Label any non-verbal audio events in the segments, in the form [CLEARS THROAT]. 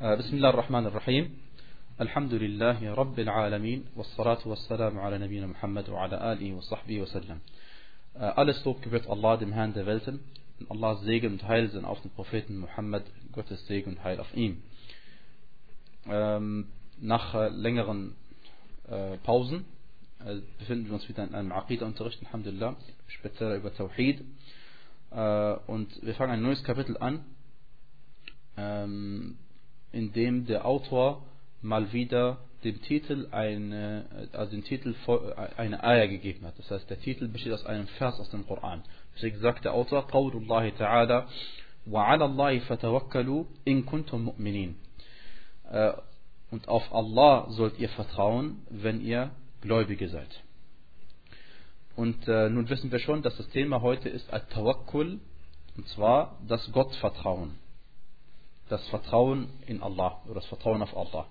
بسم الله الرحمن الرحيم الحمد لله رب العالمين والصلاة والسلام على نبينا Muhammad وعلى آله وصحبه وسلم Alles Lob gebührt Allah, dem Herrn der Welten. Und Allahs Segen und Heil sind auf den Propheten Muhammad, Gottes Segen und Heil auf ihm. Ähm, nach äh, längeren äh, Pausen äh, befinden wir uns wieder in einem Aqidah-Unterricht, Alhamdulillah, speziell über Tawhid. Äh, und wir fangen ein neues Kapitel an, ähm, in dem der Autor mal wieder dem Titel eine, also den Titel eine Eier gegeben hat. Das heißt, der Titel besteht aus einem Vers aus dem Koran. Deswegen sagt der Autor, Qawlullahi ta'ala, وَعَلَى اللَّهِ فَتَوَكَّلُوا إِن كُنتُم مُؤْمِنِينَ Und auf Allah sollt ihr vertrauen, wenn ihr Gläubige seid. Und äh, nun wissen wir schon, dass das Thema heute ist At-Tawakkul, und zwar das Gottvertrauen. Das Vertrauen in Allah oder das Vertrauen auf Allah.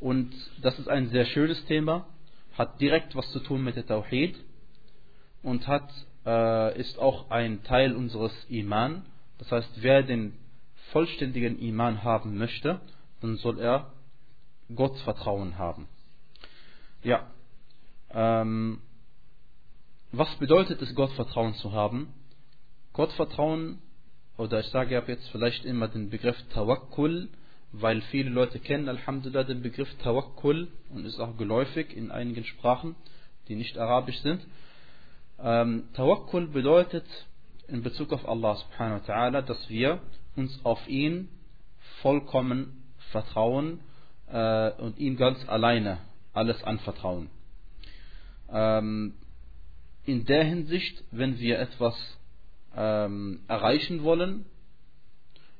Und das ist ein sehr schönes Thema, hat direkt was zu tun mit der Tawhid und hat, äh, ist auch ein Teil unseres Iman. Das heißt, wer den vollständigen Iman haben möchte, dann soll er Gottvertrauen haben. Ja. Ähm, was bedeutet es, Gottvertrauen zu haben? Gottvertrauen, oder ich sage ab jetzt vielleicht immer den Begriff Tawakkul, weil viele Leute kennen, Alhamdulillah, den Begriff Tawakkul und ist auch geläufig in einigen Sprachen, die nicht arabisch sind. Ähm, Tawakkul bedeutet in Bezug auf Allah subhanahu wa ta'ala, dass wir uns auf ihn vollkommen vertrauen äh, und ihm ganz alleine alles anvertrauen. Ähm, in der Hinsicht, wenn wir etwas ähm, erreichen wollen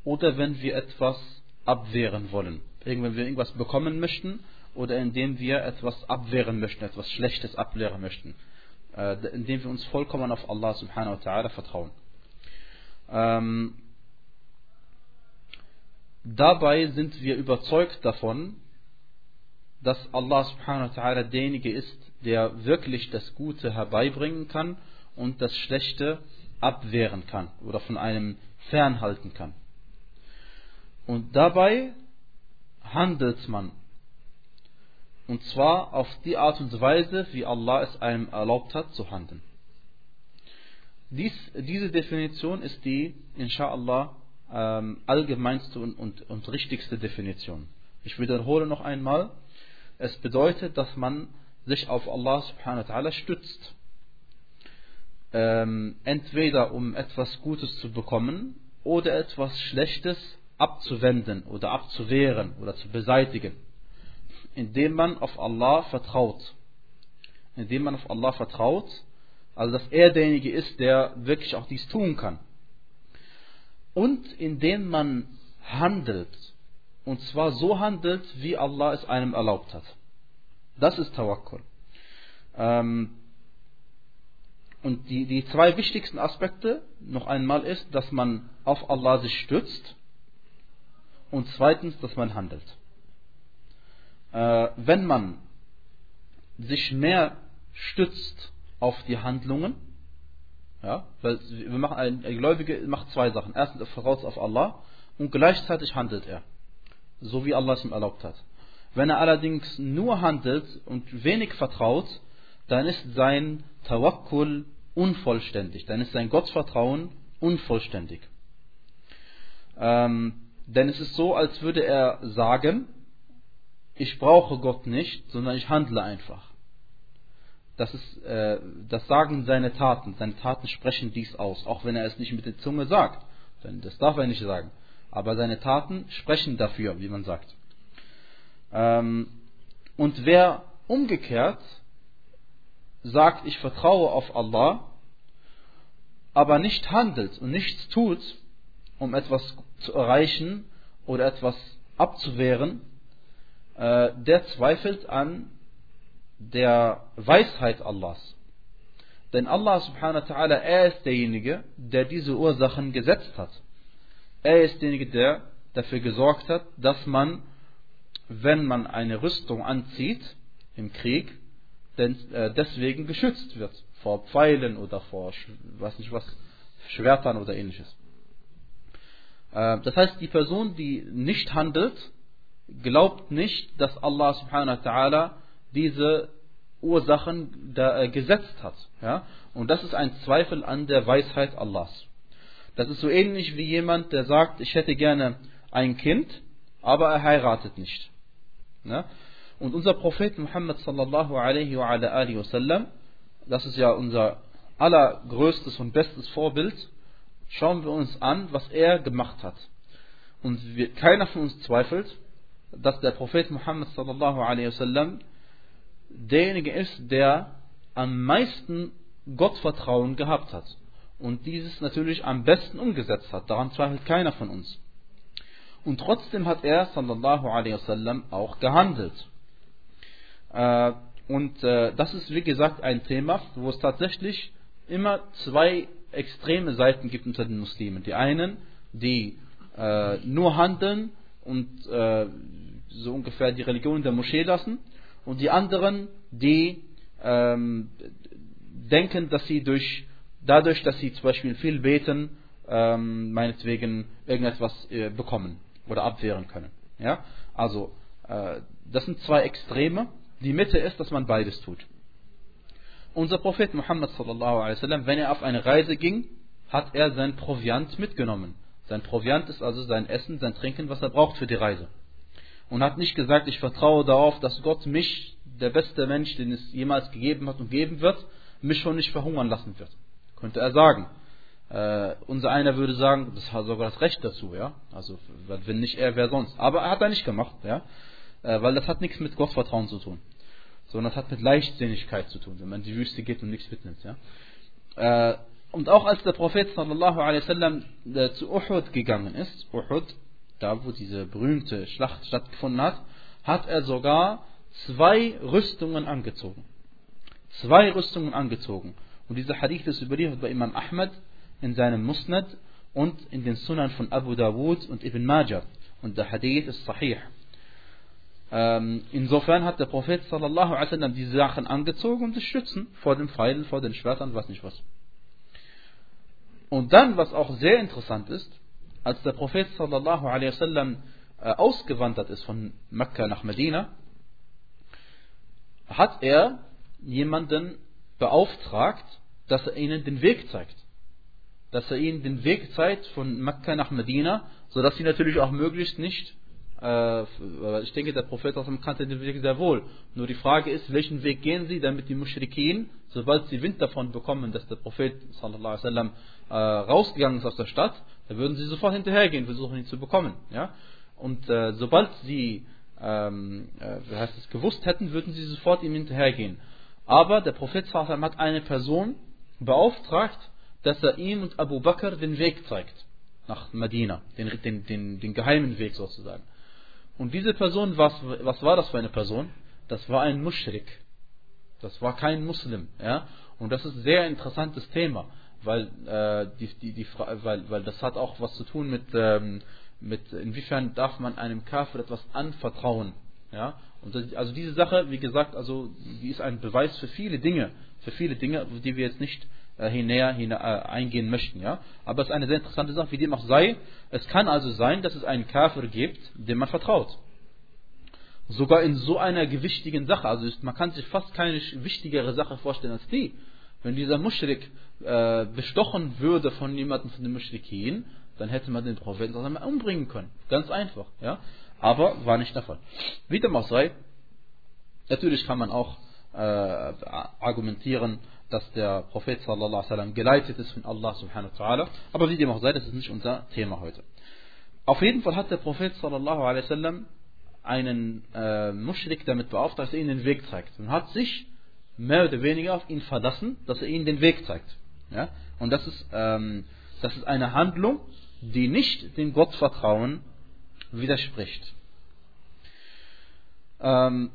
oder wenn wir etwas abwehren wollen. Wenn wir irgendwas bekommen möchten oder indem wir etwas abwehren möchten, etwas Schlechtes abwehren möchten. Äh, indem wir uns vollkommen auf Allah subhanahu wa ta'ala vertrauen. Ähm, dabei sind wir überzeugt davon, dass Allah subhanahu wa ta'ala derjenige ist, der wirklich das Gute herbeibringen kann und das Schlechte abwehren kann oder von einem fernhalten kann. Und dabei handelt man. Und zwar auf die Art und Weise, wie Allah es einem erlaubt hat zu handeln. Dies, diese Definition ist die, inshallah, ähm, allgemeinste und, und, und richtigste Definition. Ich wiederhole noch einmal. Es bedeutet, dass man sich auf Allah subhanahu wa ta'ala stützt. Ähm, entweder um etwas Gutes zu bekommen oder etwas Schlechtes abzuwenden oder abzuwehren oder zu beseitigen. Indem man auf Allah vertraut. Indem man auf Allah vertraut, also dass er derjenige ist, der wirklich auch dies tun kann. Und indem man handelt, und zwar so handelt, wie Allah es einem erlaubt hat. Das ist Tawakkul. Ähm, und die, die zwei wichtigsten Aspekte noch einmal ist, dass man auf Allah sich stützt und zweitens, dass man handelt. Äh, wenn man sich mehr stützt auf die Handlungen, ja, weil wir machen, ein, ein Gläubige macht zwei Sachen. Erstens, er vertraut auf Allah und gleichzeitig handelt er so wie Allah es ihm erlaubt hat. Wenn er allerdings nur handelt und wenig vertraut, dann ist sein Tawakkul unvollständig, dann ist sein Gottvertrauen unvollständig. Ähm, denn es ist so, als würde er sagen, ich brauche Gott nicht, sondern ich handle einfach. Das, ist, äh, das sagen seine Taten. Seine Taten sprechen dies aus, auch wenn er es nicht mit der Zunge sagt. Denn das darf er nicht sagen aber seine Taten sprechen dafür, wie man sagt. Ähm, und wer umgekehrt sagt, ich vertraue auf Allah, aber nicht handelt und nichts tut, um etwas zu erreichen oder etwas abzuwehren, äh, der zweifelt an der Weisheit Allahs. Denn Allah subhanahu wa ta'ala, er ist derjenige, der diese Ursachen gesetzt hat. Er ist derjenige, der dafür gesorgt hat, dass man, wenn man eine Rüstung anzieht im Krieg, deswegen geschützt wird vor Pfeilen oder vor, weiß nicht was, Schwertern oder ähnliches. Äh, das heißt, die Person, die nicht handelt, glaubt nicht, dass Allah subhanahu wa ta'ala diese Ursachen äh, gesetzt hat. Ja? Und das ist ein Zweifel an der Weisheit Allahs. Das ist so ähnlich wie jemand, der sagt, ich hätte gerne ein Kind, aber er heiratet nicht. Ja? Und unser Prophet Muhammad sallallahu alaihi wa alihi wasallam, das ist ja unser allergrößtes und bestes Vorbild, schauen wir uns an, was er gemacht hat. Und wir, keiner von uns zweifelt, dass der Prophet Muhammad sallallahu alaihi wasallam derjenige ist, der am meisten Gottvertrauen gehabt hat und dieses natürlich am besten umgesetzt hat. Daran zweifelt keiner von uns. Und trotzdem hat er sallallahu alaihi wasallam auch gehandelt. Äh, und äh, das ist wie gesagt ein Thema, wo es tatsächlich immer zwei extreme Seiten gibt unter den Muslimen. Die einen, die äh, nur handeln und so ungefähr die Religion der Moschee lassen, und die anderen, die ähm, denken, dass sie durch, dadurch, dass sie zum Beispiel viel beten, ähm, meinetwegen irgendetwas bekommen oder abwehren können. Ja? Also, das sind zwei Extreme. Die Mitte ist, dass man beides tut. Unser Prophet Muhammad wenn er auf eine Reise ging, hat er sein Proviant mitgenommen. Sein Proviant ist also sein Essen, sein Trinken, was er braucht für die Reise. Und hat nicht gesagt, ich vertraue darauf, dass Gott mich, der beste Mensch, den es jemals gegeben hat und geben wird, mich schon nicht verhungern lassen wird. Könnte er sagen. Äh, unser einer würde sagen, das hat sogar das Recht dazu, ja. Also wenn nicht er, wer sonst. Aber er hat er nicht gemacht, ja. Äh, weil das hat nichts mit Gottvertrauen zu tun sondern es hat mit Leichtsinnigkeit zu tun, wenn man in die Wüste geht und nichts mitnimmt. Ja? Äh, und auch als der Prophet sallallahu alaihi äh, zu Uhud gegangen ist, Uhud, da wo diese berühmte Schlacht stattgefunden hat, hat er sogar zwei Rüstungen angezogen. Zwei Rüstungen angezogen. Und dieser Hadith ist überliefert bei Imam Ahmad in seinem Musnad und in den Sunan von Abu Dawud und Ibn Majah. Und der Hadith ist sahih. Ähm, insofern hat der Prophet sallallahu alaihi wasallam diese Sachen angezogen, um zu schützen vor den Pfeilen, vor den Schwertern, was nicht was. Und dann, was auch sehr interessant ist, als der Prophet sallallahu alaihi wasallam äh, ausgewandert ist von Mekka nach Medina, hat er jemanden beauftragt, dass er ihnen den Weg zeigt. Dass er ihnen den Weg zeigt von Mekka nach Medina, sodass sie natürlich auch möglichst nicht ich denke, der Prophet kannte den Weg sehr wohl. Nur die Frage ist, welchen Weg gehen sie, damit die Mushrikin, sobald sie Wind davon bekommen, dass der Prophet wasallam äh, rausgegangen ist aus der Stadt, dann würden sie sofort hinterhergehen, versuchen ihn zu bekommen. Ja? Und äh, sobald sie ähm, äh, wie heißt es, gewusst hätten, würden sie sofort ihm hinterhergehen. Aber der Prophet wasallam hat eine Person beauftragt, dass er ihm und Abu Bakr den Weg zeigt nach Medina, den, den, den, den geheimen Weg sozusagen. Und diese Person, was, was war das für eine Person? Das war ein Mushrik. Das war kein Muslim. Ja? Und das ist ein sehr interessantes Thema, weil, äh, die, die, die, weil, weil das hat auch was zu tun mit, ähm, mit inwiefern darf man einem Kafir etwas anvertrauen. Ja? Und das, also diese Sache, wie gesagt, also die ist ein Beweis für viele Dinge, für viele Dinge, die wir jetzt nicht näher äh, eingehen möchten. Ja? Aber es ist eine sehr interessante Sache, wie dem auch sei. Es kann also sein, dass es einen Kafir gibt, dem man vertraut. Sogar in so einer gewichtigen Sache. Also man kann sich fast keine wichtigere Sache vorstellen als die. Wenn dieser Muschrik äh, bestochen würde von jemandem von den Muschrikin, dann hätte man den Propheten umbringen können. Ganz einfach. Ja? Aber war nicht der Fall. Wie dem auch sei, natürlich kann man auch äh, argumentieren, dass der Prophet sallallahu alaihi wasallam geleitet ist von Allah subhanahu wa ta'ala. Aber wie dem auch sei, das ist nicht unser Thema heute. Auf jeden Fall hat der Prophet sallallahu alaihi wasallam einen äh, Mushrik damit beauftragt, dass er ihnen den Weg zeigt. Und hat sich mehr oder weniger auf ihn verlassen, dass er ihnen den Weg zeigt. Ja? Und das ist, ähm, das ist eine Handlung, die nicht dem Gottvertrauen widerspricht. Ähm,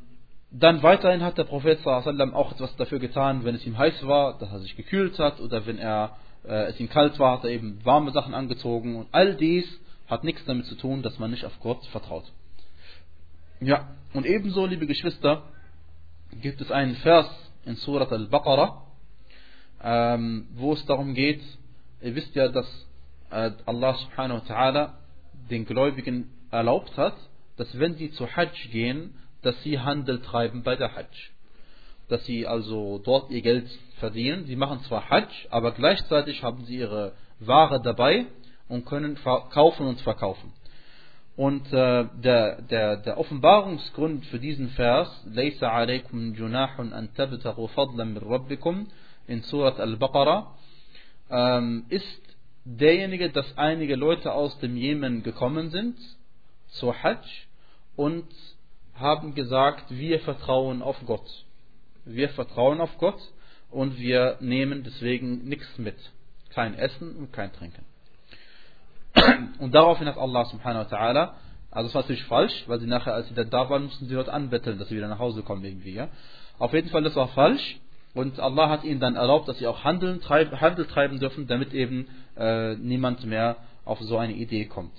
dann weiterhin hat der Prophet sallam auch etwas dafür getan, wenn es ihm heiß war, dass er sich gekühlt hat oder wenn er, äh, es ihm kalt war, hat er eben warme Sachen angezogen und all dies hat nichts damit zu tun, dass man nicht auf Gott vertraut. Ja, und ebenso, liebe Geschwister, gibt es einen Vers in Surat al-Baqarah, ähm, wo es darum geht, ihr wisst ja, dass äh, Allah subhanahu wa ta'ala den Gläubigen erlaubt hat, dass wenn sie zu Hajj gehen, dass sie Handel treiben bei der Hajj. Dass sie also dort ihr Geld verdienen. Sie machen zwar Hajj, aber gleichzeitig haben sie ihre Ware dabei und können kaufen und verkaufen. Und äh, der, der, der Offenbarungsgrund für diesen Vers, لَيْسَ عَلَيْكُمْ جُنَاحٌ أَن تَبْتَغُوا فَضْلًا مِنْ رَبِّكُمْ in Surat al-Baqarah, ähm, ist derjenige, dass einige Leute aus dem Jemen gekommen sind zur Hajj und haben gesagt, wir vertrauen auf Gott. Wir vertrauen auf Gott und wir nehmen deswegen nichts mit. Kein Essen und kein Trinken. [CLEARS THROAT] Und daraufhin hat Allah subhanahu wa ta'ala, also das war natürlich falsch, weil sie nachher, als sie da waren, mussten sie dort anbetteln, dass sie wieder nach Hause kommen irgendwie. Ja? Auf jeden Fall, das war falsch. Und Allah hat ihnen dann erlaubt, dass sie auch handeln, treib, Handel treiben dürfen, damit eben äh, niemand mehr auf so eine Idee kommt.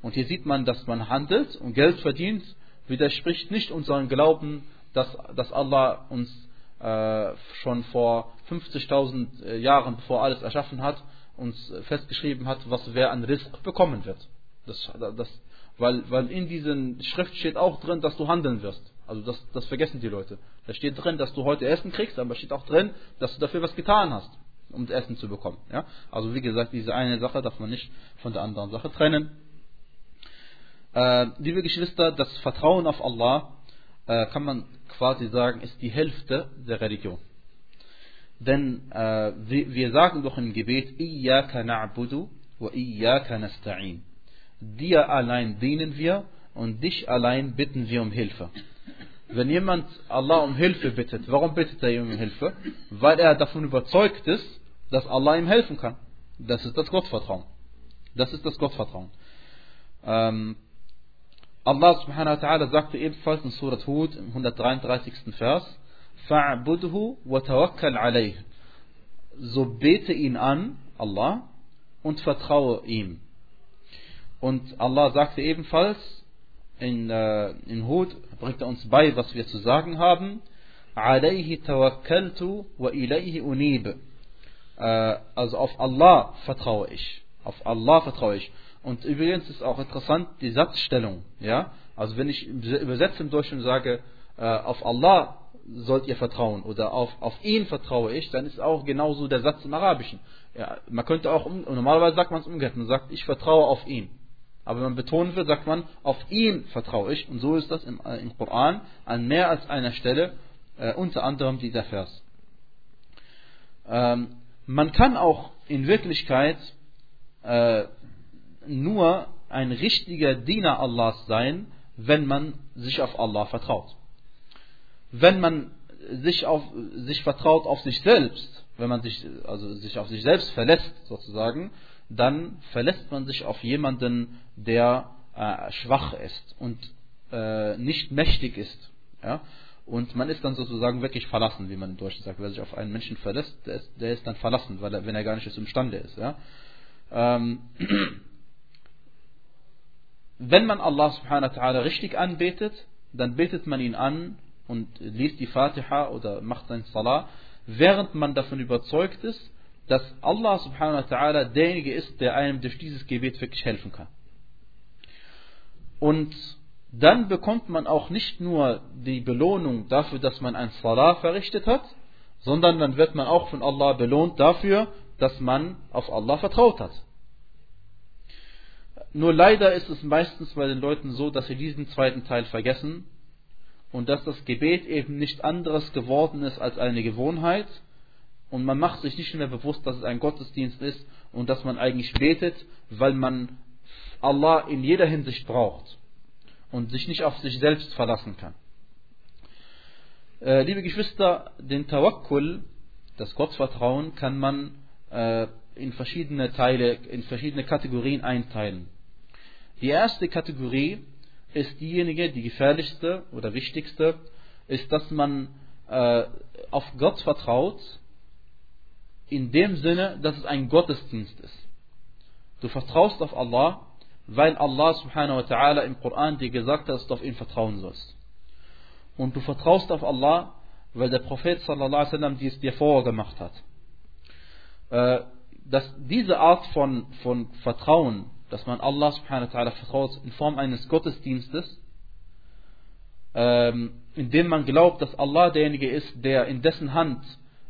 Und hier sieht man, dass man handelt und Geld verdient, widerspricht nicht unserem Glauben, dass, dass Allah uns äh, schon vor 50.000 äh, Jahren, bevor alles erschaffen hat, uns festgeschrieben hat, was wer an Risk bekommen wird. Das, das, weil, weil in diesen Schrift steht auch drin, dass du handeln wirst. Also das, das vergessen die Leute. Da steht drin, dass du heute Essen kriegst, aber steht auch drin, dass du dafür was getan hast, um Essen zu bekommen. Ja? Also wie gesagt, diese eine Sache darf man nicht von der anderen Sache trennen. Äh, liebe Geschwister, das Vertrauen auf Allah, äh, kann man quasi sagen, ist die Hälfte der Religion. Denn äh, wir sagen doch im Gebet, Iyaka na'budu wa Iyaka nasta'in. Dir allein dienen wir und dich allein bitten wir um Hilfe. Wenn jemand Allah um Hilfe bittet, warum bittet er ihm um Hilfe? Weil er davon überzeugt ist, dass Allah ihm helfen kann. Das ist das Gottvertrauen. Das ist das Gottvertrauen. Ähm, Allah subhanahu wa ta'ala sagte ebenfalls in Surat Hud im 133. Vers. So bete ihn an, Allah, und vertraue ihm. Und Allah sagte ebenfalls in, äh, in Hud, bringt er uns bei, was wir zu sagen haben. Äh, also auf Allah vertraue ich. Auf Allah vertraue ich. Und übrigens ist auch interessant die Satzstellung. Ja? Also wenn ich übersetze im Deutschen sage, äh, auf Allah sollt ihr vertrauen oder auf, auf ihn vertraue ich, dann ist auch genauso der Satz im Arabischen. Ja, man könnte auch, normalerweise sagt man es umgekehrt, man sagt, ich vertraue auf ihn. Aber wenn man betonen will, sagt man, auf ihn vertraue ich. Und so ist das im, äh, im Koran an mehr als einer Stelle, äh, unter anderem dieser Vers. Ähm, man kann auch in Wirklichkeit äh, nur ein richtiger Diener Allahs sein, wenn man sich auf Allah vertraut wenn man sich, auf, sich vertraut auf sich selbst, wenn man sich, also sich auf sich selbst verlässt sozusagen, dann verlässt man sich auf jemanden, der äh, schwach ist und äh, nicht mächtig ist. Ja? Und man ist dann sozusagen wirklich verlassen, wie man im Deutschen sagt. Wer sich auf einen Menschen verlässt, der ist, der ist dann verlassen, weil er, wenn er gar nicht imstande ist. Ja? Ähm, wenn man Allah subhanahu wa ta'ala richtig anbetet, dann betet man ihn an und liest die Fatiha oder macht sein Salah, während man davon überzeugt ist, dass Allah subhanahu wa ta'ala derjenige ist, der einem durch dieses Gebet wirklich helfen kann. Und dann bekommt man auch nicht nur die Belohnung dafür, dass man ein Salah verrichtet hat, sondern dann wird man auch von Allah belohnt dafür, dass man auf Allah vertraut hat. Nur leider ist es meistens bei den Leuten so, dass sie diesen zweiten Teil vergessen und dass das Gebet eben nicht anderes geworden ist als eine Gewohnheit und man macht sich nicht mehr bewusst, dass es ein Gottesdienst ist und dass man eigentlich betet, weil man Allah in jeder Hinsicht braucht und sich nicht auf sich selbst verlassen kann. Äh, liebe Geschwister, den Tawakkul, das Gottvertrauen, kann man äh, in verschiedene Teile, in verschiedene Kategorien einteilen. Die erste Kategorie ist diejenige, die gefährlichste oder wichtigste, ist, dass man äh, auf Gott vertraut, in dem Sinne, dass es ein Gottesdienst ist. Du vertraust auf Allah, weil Allah subhanahu wa ta'ala im Koran dir gesagt hat, dass du auf ihn vertrauen sollst. Und du vertraust auf Allah, weil der Prophet sallallahu alaihi wasallam dies dir vorgemacht hat. Äh, dass diese Art von, von Vertrauen dass man Allah subhanahu wa ta'ala vertraut in Form eines Gottesdienstes, ähm, indem man glaubt, dass Allah derjenige ist, der in dessen Hand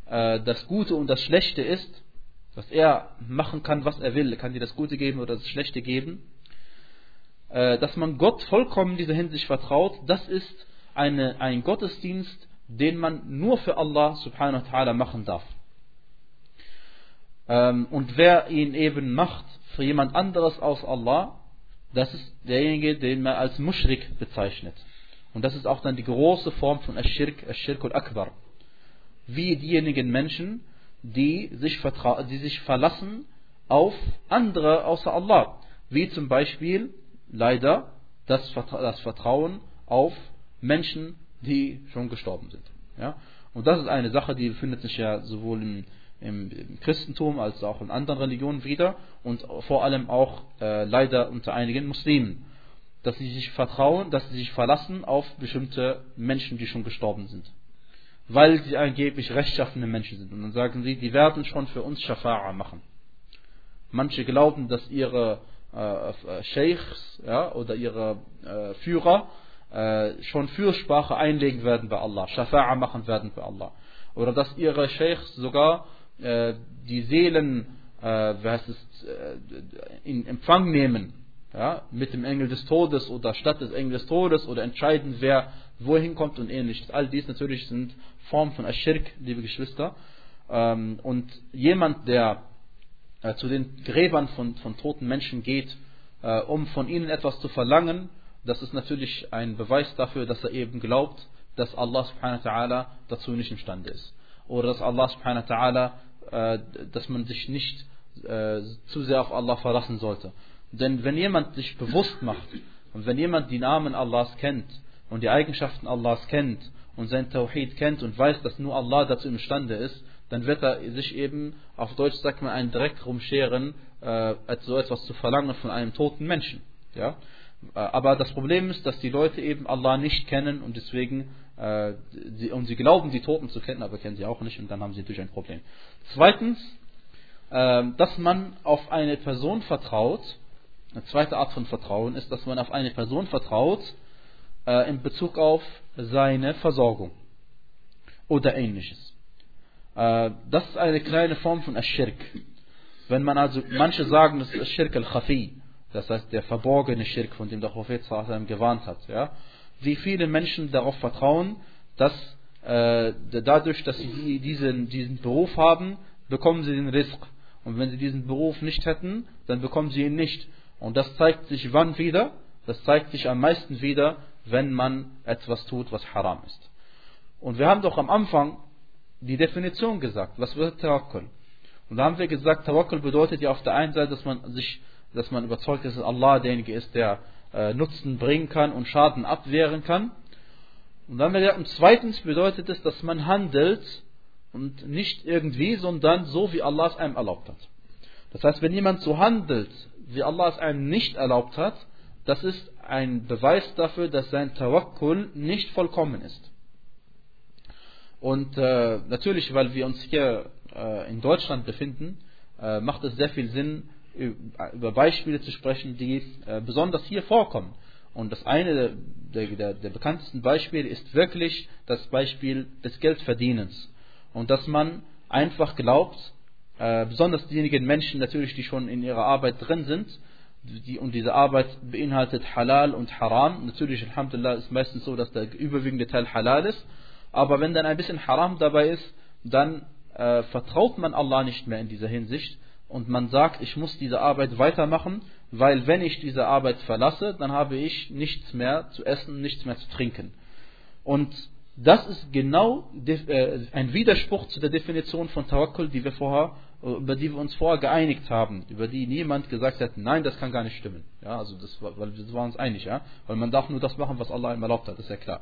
äh, das Gute und das Schlechte ist, dass er machen kann, was er will, kann dir das Gute geben oder das Schlechte geben, äh, dass man Gott vollkommen in dieser Hinsicht vertraut, das ist eine, ein Gottesdienst, den man nur für Allah subhanahu wa ta'ala machen darf. Ähm, und wer ihn eben macht für jemand anderes aus Allah, das ist derjenige, den man als Mushrik bezeichnet. Und das ist auch dann die große Form von Ash-Shirk, Ash-Shirk al-Akbar. Wie diejenigen Menschen, die sich, die sich verlassen auf andere außer Allah. Wie zum Beispiel leider das, Vertrauen auf Menschen, die schon gestorben sind. Ja? Und das ist eine Sache, die findet sich ja sowohl im, im Christentum als auch in anderen Religionen wieder und vor allem auch äh, leider unter einigen Muslimen, dass sie sich vertrauen, dass sie sich verlassen auf bestimmte Menschen, die schon gestorben sind. Weil sie angeblich rechtschaffene Menschen sind. Und dann sagen sie, die werden schon für uns Shafa'a machen. Manche glauben, dass ihre äh, äh Sheikhs ja, oder ihre äh, Führer äh, schon Fürsprache einlegen werden bei Allah, Shafa'a machen werden bei Allah. Oder dass ihre Sheikhs sogar äh, die Seelen, äh, heißt es, äh, in Empfang nehmen, ja, mit dem Engel des Todes oder statt des Engels des Todes oder entscheiden, wer wohin kommt und ähnliches. All dies natürlich sind Formen von Aschirk, liebe Geschwister. Ähm, und jemand, der äh, zu den Gräbern von, von toten Menschen geht, äh, um von ihnen etwas zu verlangen, das ist natürlich ein Beweis dafür, dass er eben glaubt, dass Allah subhanahu wa ta'ala dazu nicht imstande ist. Oder dass Allah subhanahu wa ta'ala, dass man sich nicht äh, zu sehr auf Allah verlassen sollte. Denn wenn jemand sich bewusst macht und wenn jemand die Namen Allahs kennt und die Eigenschaften Allahs kennt und sein Tawhid kennt und weiß, dass nur Allah dazu imstande ist, dann wird er sich eben, auf Deutsch sagt man, einen Dreck rumscheren, äh, so etwas zu verlangen von einem toten Menschen. Ja? Äh, aber das Problem ist, dass die Leute eben Allah nicht kennen und deswegen, äh, und sie glauben, die Toten zu kennen, aber kennen sie auch nicht und dann haben sie natürlich ein Problem. Zweitens, äh, dass man auf eine Person vertraut, eine zweite Art von Vertrauen ist, dass man auf eine Person vertraut äh, in Bezug auf seine Versorgung oder ähnliches. Äh, das ist eine kleine Form von Aschirk. Wenn man also, manche sagen, das ist Aschirk al-Khafi, das heißt der verborgene Schirk, von dem der Prophet gewarnt hat. Ja? Wie viele Menschen darauf vertrauen, dass äh, dadurch, dass sie diesen, diesen Beruf haben, bekommen sie den Risk. Und wenn sie diesen Beruf nicht hätten, dann bekommen sie ihn nicht. Und das zeigt sich wann wieder? Das zeigt sich am meisten wieder, wenn man etwas tut, was haram ist. Und wir haben doch am Anfang die Definition gesagt. Was wird Tawakkul? Und da haben wir gesagt, Tawakkul bedeutet ja auf der einen Seite, dass man sich dass man überzeugt ist, dass Allah derjenige ist, der äh, Nutzen bringen kann und Schaden abwehren kann. Und dann gesagt, und zweitens bedeutet es, dass man handelt und nicht irgendwie, sondern so, wie Allah es einem erlaubt hat. Das heißt, wenn jemand so handelt, wie Allah es einem nicht erlaubt hat, das ist ein Beweis dafür, dass sein Tawakkul nicht vollkommen ist. Und äh, natürlich, weil wir uns hier äh, in Deutschland befinden, äh, macht es sehr viel Sinn, über Beispiele zu sprechen, die äh, besonders hier vorkommen. Und das eine der, der, der, bekanntesten Beispiele ist wirklich das Beispiel des Geldverdienens. Und dass man einfach glaubt, äh, besonders diejenigen Menschen natürlich, die schon in ihrer Arbeit drin sind, die, und diese Arbeit beinhaltet Halal und Haram. Natürlich, Alhamdulillah, ist meistens so, dass der überwiegende Teil Halal ist. Aber wenn dann ein bisschen Haram dabei ist, dann äh, vertraut man Allah nicht mehr in dieser Hinsicht und man sagt, ich muss diese Arbeit weitermachen, weil wenn ich diese Arbeit verlasse, dann habe ich nichts mehr zu essen, nichts mehr zu trinken. Und das ist genau äh, ein Widerspruch zu der Definition von Tawakkul, die wir vorher, über die wir uns vorher geeinigt haben, über die niemand gesagt hat, nein, das kann gar nicht stimmen. Ja, also das, weil wir waren uns einig, ja, weil man darf nur das machen, was Allah ihm erlaubt hat, ist ja klar.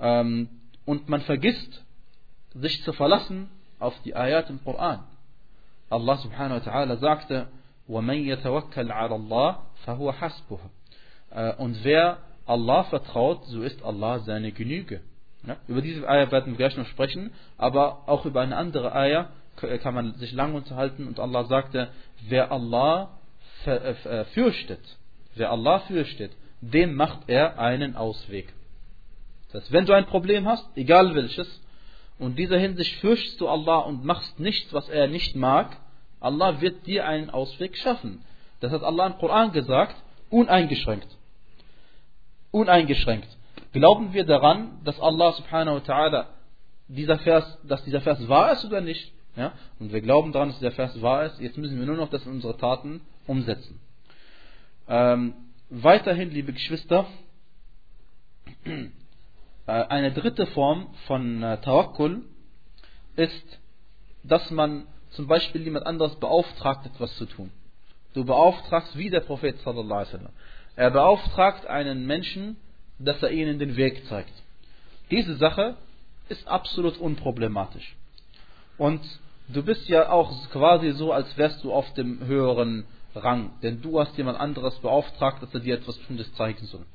Ähm, und man vergisst, sich zu verlassen auf die Ayat im Koran. Allah subhanahu wa ta'ala sagte, وَمَنْ يَتَوَكَّلْ عَلَى اللَّهِ فَهُوَ حَسْبُهُ Und wer Allah vertraut, so ist Allah seine Genüge. Ja? Über diese Eier werden wir gleich noch sprechen, aber auch über eine andere Eier kann man sich lang unterhalten und Allah sagte, wer Allah äh, fürchtet, wer Allah fürchtet, dem macht er einen Ausweg. Das heißt, wenn du ein Problem hast, egal welches, und dieser Hinsicht fürchtest du Allah und machst nichts, was er nicht mag, Allah wird dir einen Ausweg schaffen. Das hat Allah im Koran gesagt, uneingeschränkt. Uneingeschränkt. Glauben wir daran, dass Allah subhanahu wa ta'ala dieser Vers, dass dieser Vers wahr ist oder nicht? Ja? Und wir glauben daran, dass dieser Vers wahr ist. Jetzt müssen wir nur noch das in unsere Taten umsetzen. Ähm, weiterhin, liebe Geschwister, äh, eine dritte Form von äh, Tawakkul ist, dass man zum Beispiel jemand anderes beauftragt, etwas zu tun. Du beauftragst, wie der Prophet sallallahu alaihi wasallam. Er beauftragt einen Menschen, dass er ihnen den Weg zeigt. Diese Sache ist absolut unproblematisch. Und du bist ja auch quasi so, als wärst du auf dem höheren Rang, denn du hast jemand anderes beauftragt, dass er dir etwas Bestimmtes zeigen soll.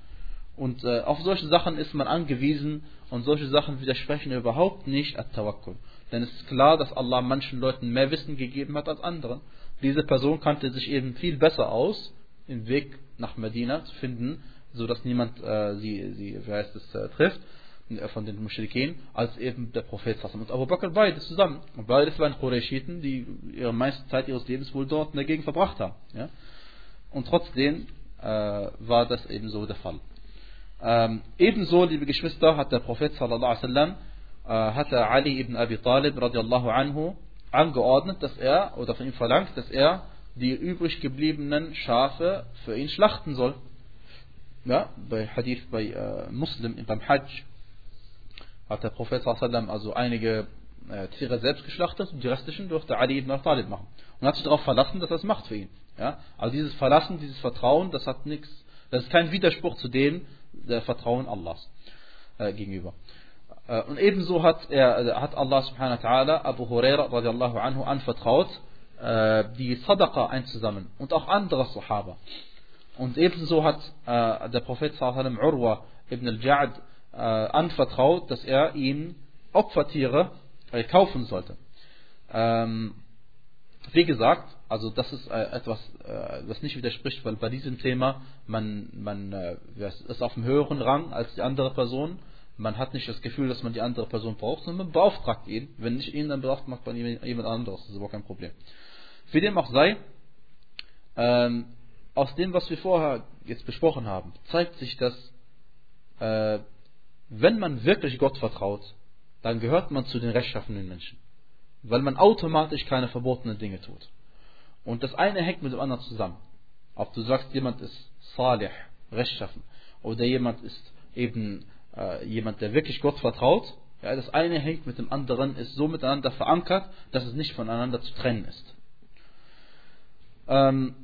Und äh, auf solche Sachen ist man angewiesen und solche Sachen widersprechen überhaupt nicht at-Tawakkul. Denn es ist klar, dass Allah manchen Leuten mehr Wissen gegeben hat als anderen. Diese Person kannte sich eben viel besser aus, den Weg nach Medina zu finden, so dass niemand äh, sie, sie, wie heißt es, äh, trifft äh, von den Mushrikin, als eben der Prophet Sassam. Und Abu Bakr beides zusammen. Und beides waren Qurayshiten, die ihre meiste Zeit ihres Lebens wohl dort in der Gegend verbracht haben. Ja? Und trotzdem äh, war das eben so der Fall. Ähm, ebenso, liebe Geschwister, hat der Prophet sallallahu alaihi wasallam hatte Ali ibn Abi Talib radiallahu anhu angeordnet, dass er oder von ihm verlangt, dass er die übrig gebliebenen Schafe für ihn schlachten soll. Ja, bei Hadith bei äh, Muslim beim Hajj hat der Prophet sallallahu also einige äh, Tiere selbst geschlachtet und die restlichen durfte Ali ibn Abi Talib machen. Und hat sich darauf verlassen, dass er es macht für ihn. Ja, also dieses Verlassen, dieses Vertrauen, das hat nichts, das ist kein Widerspruch zu dem, der Vertrauen Allahs äh, gegenüber. Äh, und ebenso hat, er, äh, hat Allah subhanahu wa ta'ala Abu Huraira radiallahu anhu anvertraut, äh, die Sadaqa einzusammeln und auch andere Sahaba. Und ebenso hat der Prophet sallallahu Urwa ibn al-Ja'd anvertraut, dass er ihm Opfertiere kaufen sollte. Ähm, wie gesagt, also das ist etwas, was nicht widerspricht, weil bei diesem Thema man, man ist auf einem höheren Rang als die andere Person. Man hat nicht das Gefühl, dass man die andere Person braucht, sondern man beauftragt ihn. Wenn nicht ihn, dann beauftragt man jemand anderes. Das ist aber kein Problem. Wie dem auch sei, ähm, aus dem, was wir vorher jetzt besprochen haben, zeigt sich, dass äh, wenn man wirklich Gott vertraut, dann gehört man zu den rechtschaffenen Menschen. Weil man automatisch keine verbotenen Dinge tut. Und das eine hängt mit dem anderen zusammen. Ob du sagst, jemand ist salih, rechtschaffen, oder jemand ist eben äh, jemand, der wirklich Gott vertraut, ja, das eine hängt mit dem anderen, ist so miteinander verankert, dass es nicht voneinander zu trennen ist. Ähm,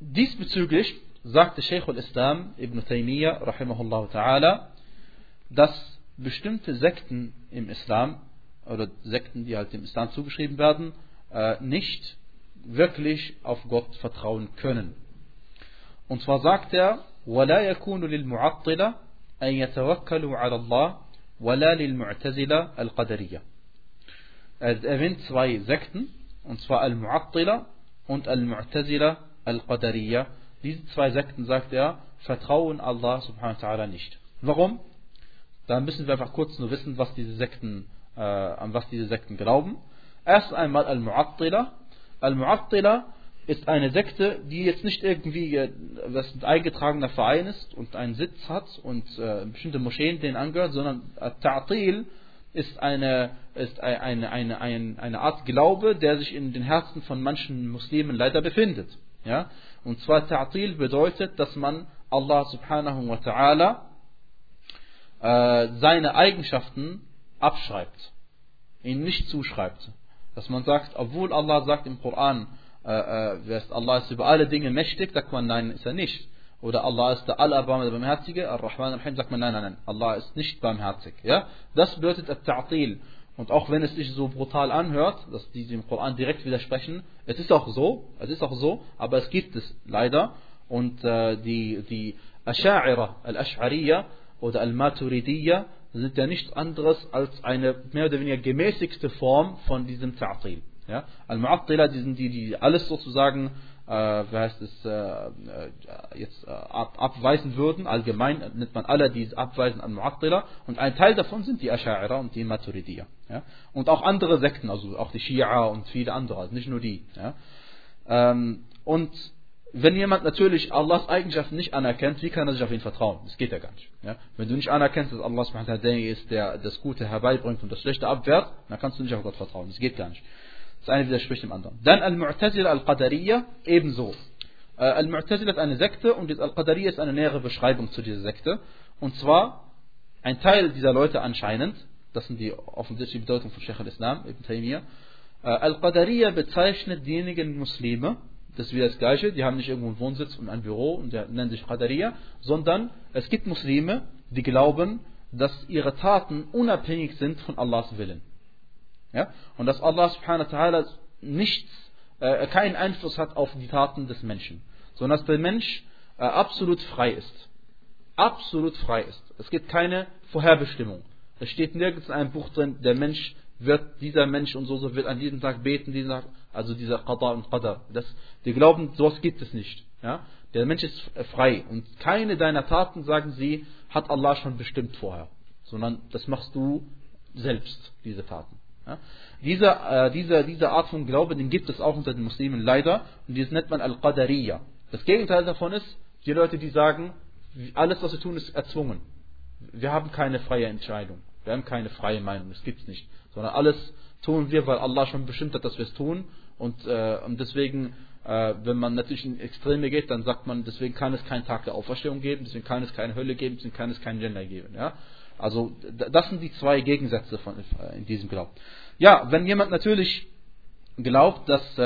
diesbezüglich sagte Sheikh al-Islam Ibn Taymiyyah, rahimahullah ta'ala, dass bestimmte Sekten im Islam, oder Sekten, die halt dem Islam zugeschrieben werden, äh, nicht wirklich auf Gott vertrauen können. Und zwar sagt er, ولا يكون للمعطلة أن يتوكلوا على الله ولا للمعتزلة القدرية. Er erwähnt zwei Sekten, und zwar Al-Mu'attila und Al-Mu'tazila Al-Qadariyya. Diese zwei Sekten, sagt er, vertrauen Allah subhanahu wa ta'ala nicht. Warum? Da müssen wir einfach kurz nur wissen, was diese Sekten, äh, an was diese Sekten glauben. Erst einmal Al-Mu'attila Al-Mu'attila ist eine Sekte, die jetzt nicht irgendwie äh, was ein eingetragener Verein ist und einen Sitz hat und äh, bestimmte Moscheen denen angehört, sondern Ta'til ist eine, ist eine, eine, eine, eine Art Glaube, der sich in den Herzen von manchen Muslimen leider befindet. Ja? Und zwar Ta'til bedeutet, dass man Allah subhanahu wa ta'ala äh, seine Eigenschaften abschreibt, ihn nicht zuschreibt. Dass man sagt, obwohl Allah sagt im Koran, äh, äh, Allah ist über alle Dinge mächtig, sagt man, nein, ist er nicht. Oder Allah ist der Allerbarmende, der Barmherzige, Ar-Rahman Ar-Rahim, sagt man, nein, nein, nein, Allah ist nicht barmherzig. Ja? Das bedeutet At-Ta'til. Und auch wenn es sich so brutal anhört, dass die im Koran direkt widersprechen, es ist auch so, es ist auch so, aber es gibt es leider. Und äh, die, die Asha'ira, Al-Ash'ariyya oder Al-Maturidiyya sind ja nichts anderes als eine mehr oder weniger gemäßigste Form von diesem Ta'til. Ja? Al-Mu'attila, die sind die, die alles sozusagen äh, wie heißt es, äh, äh jetzt äh, ab, abweisen würden. Allgemein nennt man alle, die abweisen an Mu'attila. Und ein Teil davon sind die Asha'ira und die Maturidiyya. Ja? Und auch andere Sekten, also auch die Shia und viele andere, also nicht nur die. Ja? Ähm, und wenn jemand natürlich Allahs Eigenschaften nicht anerkennt, wie kann er sich auf ihn vertrauen? Das geht ja gar nicht. Ja? Wenn du nicht anerkennst, dass Allah derjenige ist, der das Gute herbeibringt und das Schlechte abwehrt, dann kannst du nicht auf Gott vertrauen. Das geht gar nicht. Das eine widerspricht dem anderen. Dann Al-Mu'tazila Al-Qadariyya ebenso. Äh, Al-Mu'tazila ist eine Sekte und Al-Qadariyya ist eine nähere Beschreibung zu dieser Sekte. Und zwar ein Teil dieser Leute anscheinend, das sind die offensichtliche Bedeutung von Sheikh al-Islam, Ibn Taymiyyah, äh, Al-Qadariyya bezeichnet diejenigen Muslime, das ist wieder das Gleiche, die haben nicht irgendwo einen Wohnsitz und ein Büro und der nennt sich Qadariyya, sondern es gibt Muslime, die glauben, dass ihre Taten unabhängig sind von Allahs Willen. Ja? Und dass Allah subhanahu wa ta'ala nichts, äh, keinen Einfluss hat auf die Taten des Menschen, sondern dass der Mensch äh, absolut frei ist. Absolut frei ist. Es gibt keine Vorherbestimmung. Es steht nirgends in einem Buch drin, der Mensch wird, dieser Mensch und so, so wird an diesem Tag beten, diesen Tag, also dieser Qadar und Qadar. Das, die glauben, sowas gibt es nicht. Ja? Der Mensch ist frei und keine deiner Taten, sagen sie, hat Allah schon bestimmt vorher, sondern das machst du selbst, diese Taten. Ja? Diese, äh, diese, diese Art von Glaube, den gibt es auch unter den Muslimen leider und das nennt man Al-Qadariyya. Das Gegenteil davon ist, die Leute, die sagen, alles was wir tun ist erzwungen. Wir haben keine freie Entscheidung. Wir haben keine freie Meinung, das gibt es nicht. Sondern alles tun wir, weil Allah schon bestimmt hat, dass wir es tun. Und, äh, und deswegen, äh, wenn man natürlich in Extreme geht, dann sagt man, deswegen kann es keinen Tag der Auferstehung geben, deswegen kann es keine Hölle geben, deswegen kann es keinen Gender geben. Ja? Also das sind die zwei Gegensätze von, in diesem Glauben. Ja, wenn jemand natürlich glaubt, dass, äh,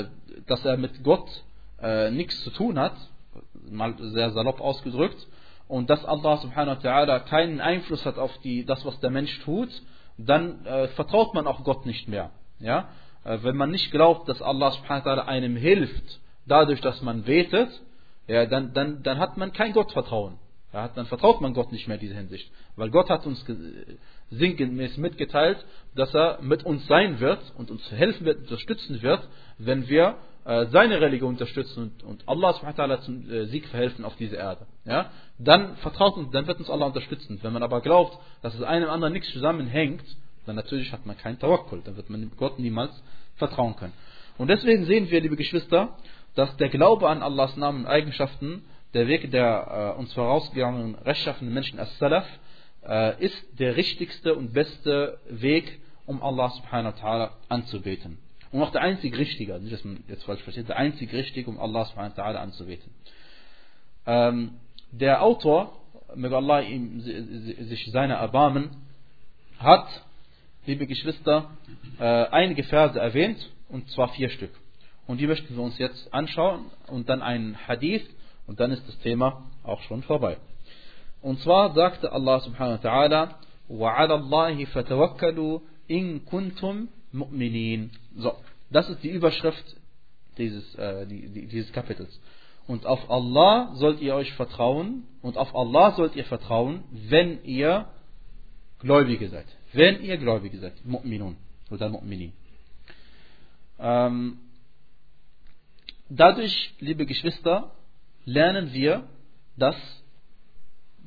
äh, dass er mit Gott äh, nichts zu tun hat, mal sehr salopp ausgedrückt, und dass Allah subhanahu wa ta'ala keinen Einfluss hat auf die, das, was der Mensch tut, dann äh, vertraut man auch Gott nicht mehr. Ja? Äh, wenn man nicht glaubt, dass Allah subhanahu wa ta'ala einem hilft, dadurch, dass man betet, ja, dann, dann, dann hat man kein Gottvertrauen. Ja, dann vertraut man Gott nicht mehr in dieser Hinsicht. Weil Gott hat uns sinngemäß mitgeteilt, dass er mit uns sein wird und uns helfen wird, unterstützen wird, wenn wir äh, seine Religion unterstützen und, und Allah zum äh, Sieg verhelfen auf dieser Erde. Ja? Dann vertraut uns, dann wird uns Allah unterstützen. Wenn man aber glaubt, dass es einem anderen nichts zusammenhängt, dann natürlich hat man keinen Tawakkul, dann wird man Gott niemals vertrauen können. Und deswegen sehen wir, liebe Geschwister, dass der Glaube an Allahs Namen und Eigenschaften der Weg der äh, uns vorausgegangenen rechtschaffenen Menschen als Salaf äh, ist der richtigste und beste Weg, um Allah subhanahu wa ta'ala anzubeten. Und auch der einzig richtige, nicht dass man jetzt falsch versteht, der einzig richtige, um Allah subhanahu wa ta'ala anzubeten. Ähm, der Autor, möge Allah ihm, sich seiner erbarmen, hat, liebe Geschwister, äh, einige Verse erwähnt, und zwar vier Stück. Und die möchten wir uns jetzt anschauen und dann einen Hadith und dann ist das Thema auch schon vorbei. Und zwar sagte Allah subhanahu wa ta'ala, وَعَلَى اللَّهِ فَتَوَكَّلُوا إِن كُنتُم مُؤْمِنِينَ So, das ist die Überschrift dieses, äh, dieses Kapitels. Und auf Allah sollt ihr euch vertrauen und auf Allah sollt ihr vertrauen, wenn ihr Gläubige seid. Wenn ihr Gläubige seid. Mu'minun oder Mu'minin. Ähm, dadurch, liebe Geschwister, lernen wir, dass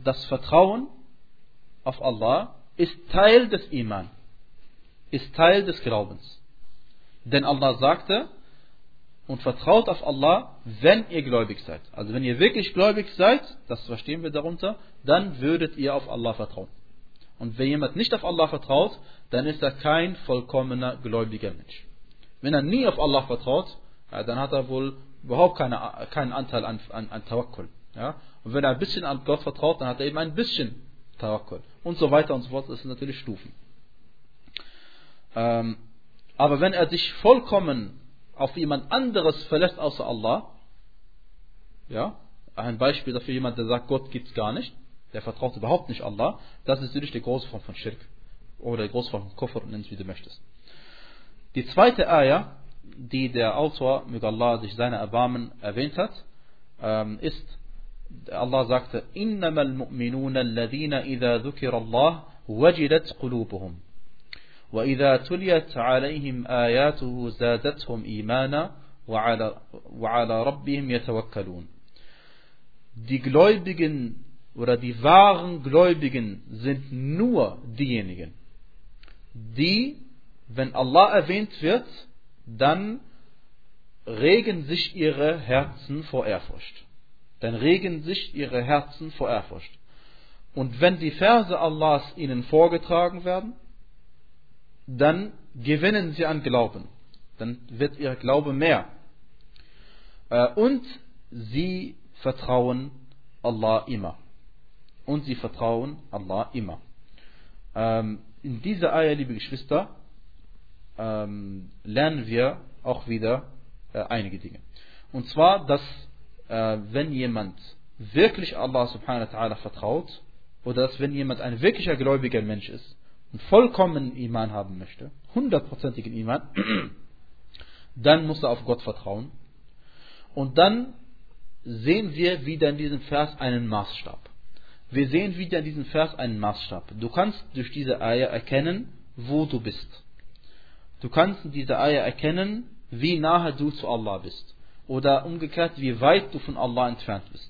das Vertrauen auf Allah ist Teil des Iman, ist Teil des Glaubens. Denn Allah sagte, und vertraut auf Allah, wenn ihr gläubig seid. Also wenn ihr wirklich gläubig seid, das verstehen wir darunter, dann würdet ihr auf Allah vertrauen. Und wenn jemand nicht auf Allah vertraut, dann ist er kein vollkommener gläubiger Mensch. Wenn er nie auf Allah vertraut, dann hat er wohl überhaupt keine, keinen Anteil an, an, an Tawakkul. Ja? Und wenn er ein bisschen an Gott vertraut, dann hat er eben ein bisschen Tawakkul. Und so weiter und so fort. Das sind natürlich Stufen. Ähm, aber wenn er sich vollkommen auf jemand anderes verlässt außer Allah, ja, ein Beispiel dafür jemand, der sagt, Gott gibt es gar nicht, der vertraut überhaupt nicht Allah, das ist natürlich die große Form von Schirk. Oder die große Form von Kufr, nenn es wie du möchtest. Die zweite Ayah, die der Autor, möge Allah sich seine Erbarmen erwähnt hat, ähm, ist, Allah sagte, إنما المؤمنون الذين إذا ذكر الله وجلت قلوبهم وإذا تليت عليهم آياته زادتهم إيمانا وعلى, وعلى ربهم يتوكلون Die Gläubigen oder die wahren Gläubigen sind nur diejenigen, die, wenn Allah erwähnt wird, dann regen sich ihre Herzen vor Ehrfurcht. Dann regen sich ihre Herzen vor Ehrfurcht. Und wenn die Verse Allahs ihnen vorgetragen werden, dann gewinnen sie an Glauben. Dann wird ihr Glaube mehr. Äh, und sie vertrauen Allah immer. Und sie vertrauen Allah immer. Ähm, in dieser Eier, liebe Geschwister, ähm, lernen wir auch wieder äh, einige Dinge. Und zwar, dass äh, wenn jemand wirklich Allah subhanahu wa ta'ala vertraut, oder dass wenn jemand ein wirklicher gläubiger Mensch ist und vollkommen Iman haben möchte, hundertprozentigen Iman, [CLEARS THROAT] dann muss er auf Gott vertrauen. Und dann sehen wir wieder in diesem Vers einen Maßstab. Wir sehen wieder in diesem Vers einen Maßstab. Du kannst durch diese Eier erkennen, wo du bist. Du kannst in dieser Eier erkennen, wie nahe du zu Allah bist. Oder umgekehrt, wie weit du von Allah entfernt bist.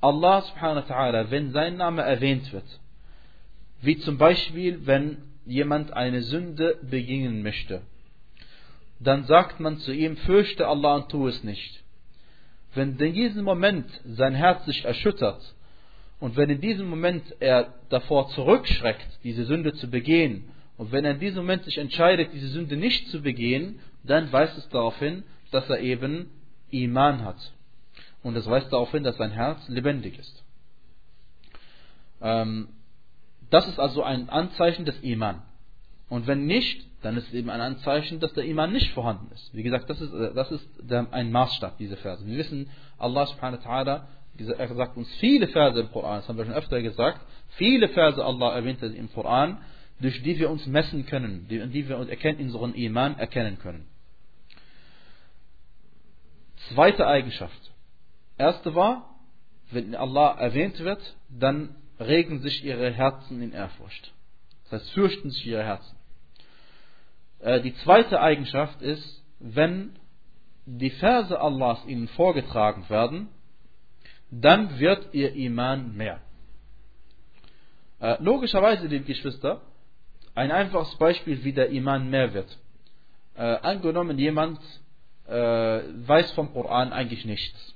Allah subhanahu wa ta'ala, wenn sein Name erwähnt wird, wie zum Beispiel, wenn jemand eine Sünde begingen möchte, dann sagt man zu ihm, fürchte Allah und tu es nicht. Wenn in diesem Moment sein Herz sich erschüttert und wenn in diesem Moment er davor zurückschreckt, diese Sünde zu begehen, und wenn er in diesem Moment sich entscheidet, diese Sünde nicht zu begehen, dann weist es darauf hin, dass er eben Iman hat. Und es weist darauf hin, dass sein Herz lebendig ist. Ähm, das ist also ein Anzeichen des Iman. Und wenn nicht, dann ist es eben ein Anzeichen, dass der Iman nicht vorhanden ist. Wie gesagt, das ist, äh, das ist der, ein Maßstab, diese Verse. Wir wissen, Allah subhanahu wa ta'ala, sagt uns viele Verse im Koran, das haben wir schon öfter gesagt, viele Verse Allah erwähnt im Koran, durch die wir uns messen können, die, die wir erkennen, unseren Iman erkennen können. Zweite Eigenschaft. Erste war, wenn Allah erwähnt wird, dann regen sich ihre Herzen in Ehrfurcht. Das heißt, fürchten sich ihre Herzen. Äh, die zweite Eigenschaft ist, wenn die Verse Allahs ihnen vorgetragen werden, dann wird ihr Iman mehr. Äh, logischerweise, liebe Geschwister, ein einfaches Beispiel, wie der Iman mehr wird. Äh, angenommen, jemand äh, weiß vom Koran eigentlich nichts.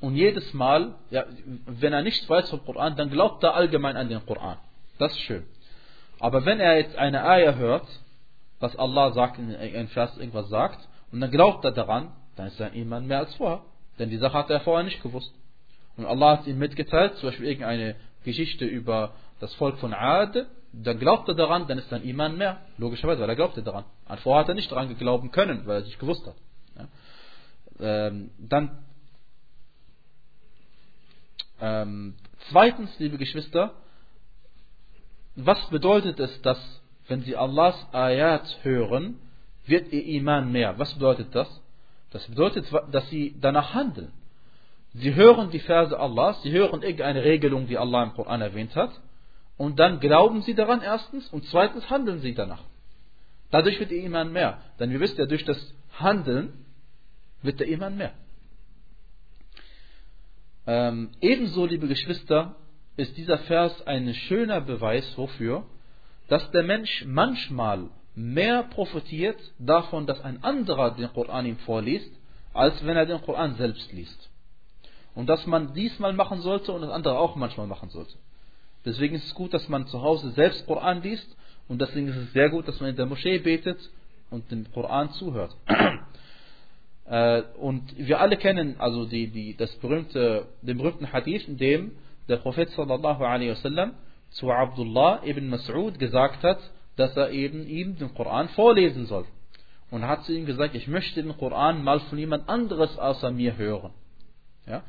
Und jedes Mal, ja, wenn er nichts weiß vom Koran, dann glaubt er allgemein an den Koran. Das ist schön. Aber wenn er jetzt eine Eier hört, was Allah sagt, in einem Vers irgendwas sagt, und dann glaubt er daran, dann ist sein Iman mehr als vorher. Denn die Sache hat er vorher nicht gewusst. Und Allah hat ihm mitgeteilt, zum Beispiel irgendeine Geschichte über das Volk von Ad, dann glaubt er daran, dann ist sein Iman mehr. Logischerweise, weil er glaubte daran. Und vorher hat er nicht daran glauben können, weil er es nicht gewusst hat. Ja. Ähm, dann ähm, zweitens, liebe Geschwister, was bedeutet es, dass wenn sie Allahs Ayat hören, wird ihr Iman mehr? Was bedeutet das? Das bedeutet, dass sie danach handeln. Sie hören die Verse Allahs, sie hören irgendeine Regelung, die Allah im Koran erwähnt hat, und dann glauben sie daran erstens und zweitens handeln sie danach. Dadurch wird ihr Iman mehr. Denn wir wissen ja, durch das Handeln wird der Iman mehr. Ähm, ebenso, liebe Geschwister, ist dieser Vers ein schöner Beweis wofür, dass der Mensch manchmal mehr profitiert davon, dass ein anderer den Koran ihm vorliest, als wenn er den Koran selbst liest. Und dass man diesmal machen sollte und das andere auch manchmal machen sollte. Deswegen ist es gut, dass man zu Hause selbst Koran liest und deswegen ist es sehr gut, dass man in der Moschee betet und den Koran zuhört. [CLEARS THROAT] Äh, und wir alle kennen also die, die, das berühmte, den berühmten Hadith, in dem der Prophet sallallahu alaihi wasallam zu Abdullah ibn Mas'ud gesagt hat, dass er eben ihm den Koran vorlesen soll. Und hat zu ihm gesagt, ich möchte den Koran mal von jemand anderes außer mir hören. Ja?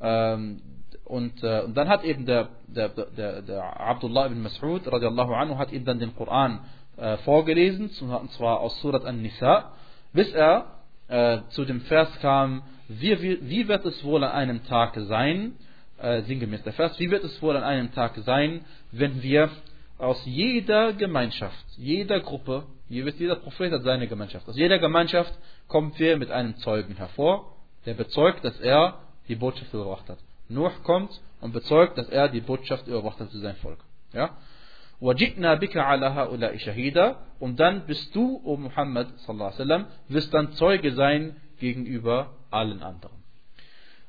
Ähm, und, äh, und dann hat eben der, der, der, der Abdullah ibn Mas'ud radiallahu anhu hat ihm dann den Koran äh, vorgelesen, und zwar aus Surat An-Nisa, bis er äh, zu dem Vers kam, wie, wie, wie, wird es wohl an einem Tag sein, äh, sinngemäß der Vers, wie wird es wohl an einem Tag sein, wenn wir aus jeder Gemeinschaft, jeder Gruppe, jeder Prophet hat seine Gemeinschaft. Aus jeder Gemeinschaft kommt wir mit einem Zeugen hervor, der bezeugt, dass er die Botschaft überbracht hat. Nuh kommt und bezeugt, dass er die Botschaft überbracht hat zu seinem Volk. Ja? وَجِئْنَا بِكَ عَلَى هَؤُلَاءِ شَهِيدًا Und dann bist du, O Muhammad sallallahu alaihi wasallam, wirst dann Zeuge sein gegenüber allen anderen.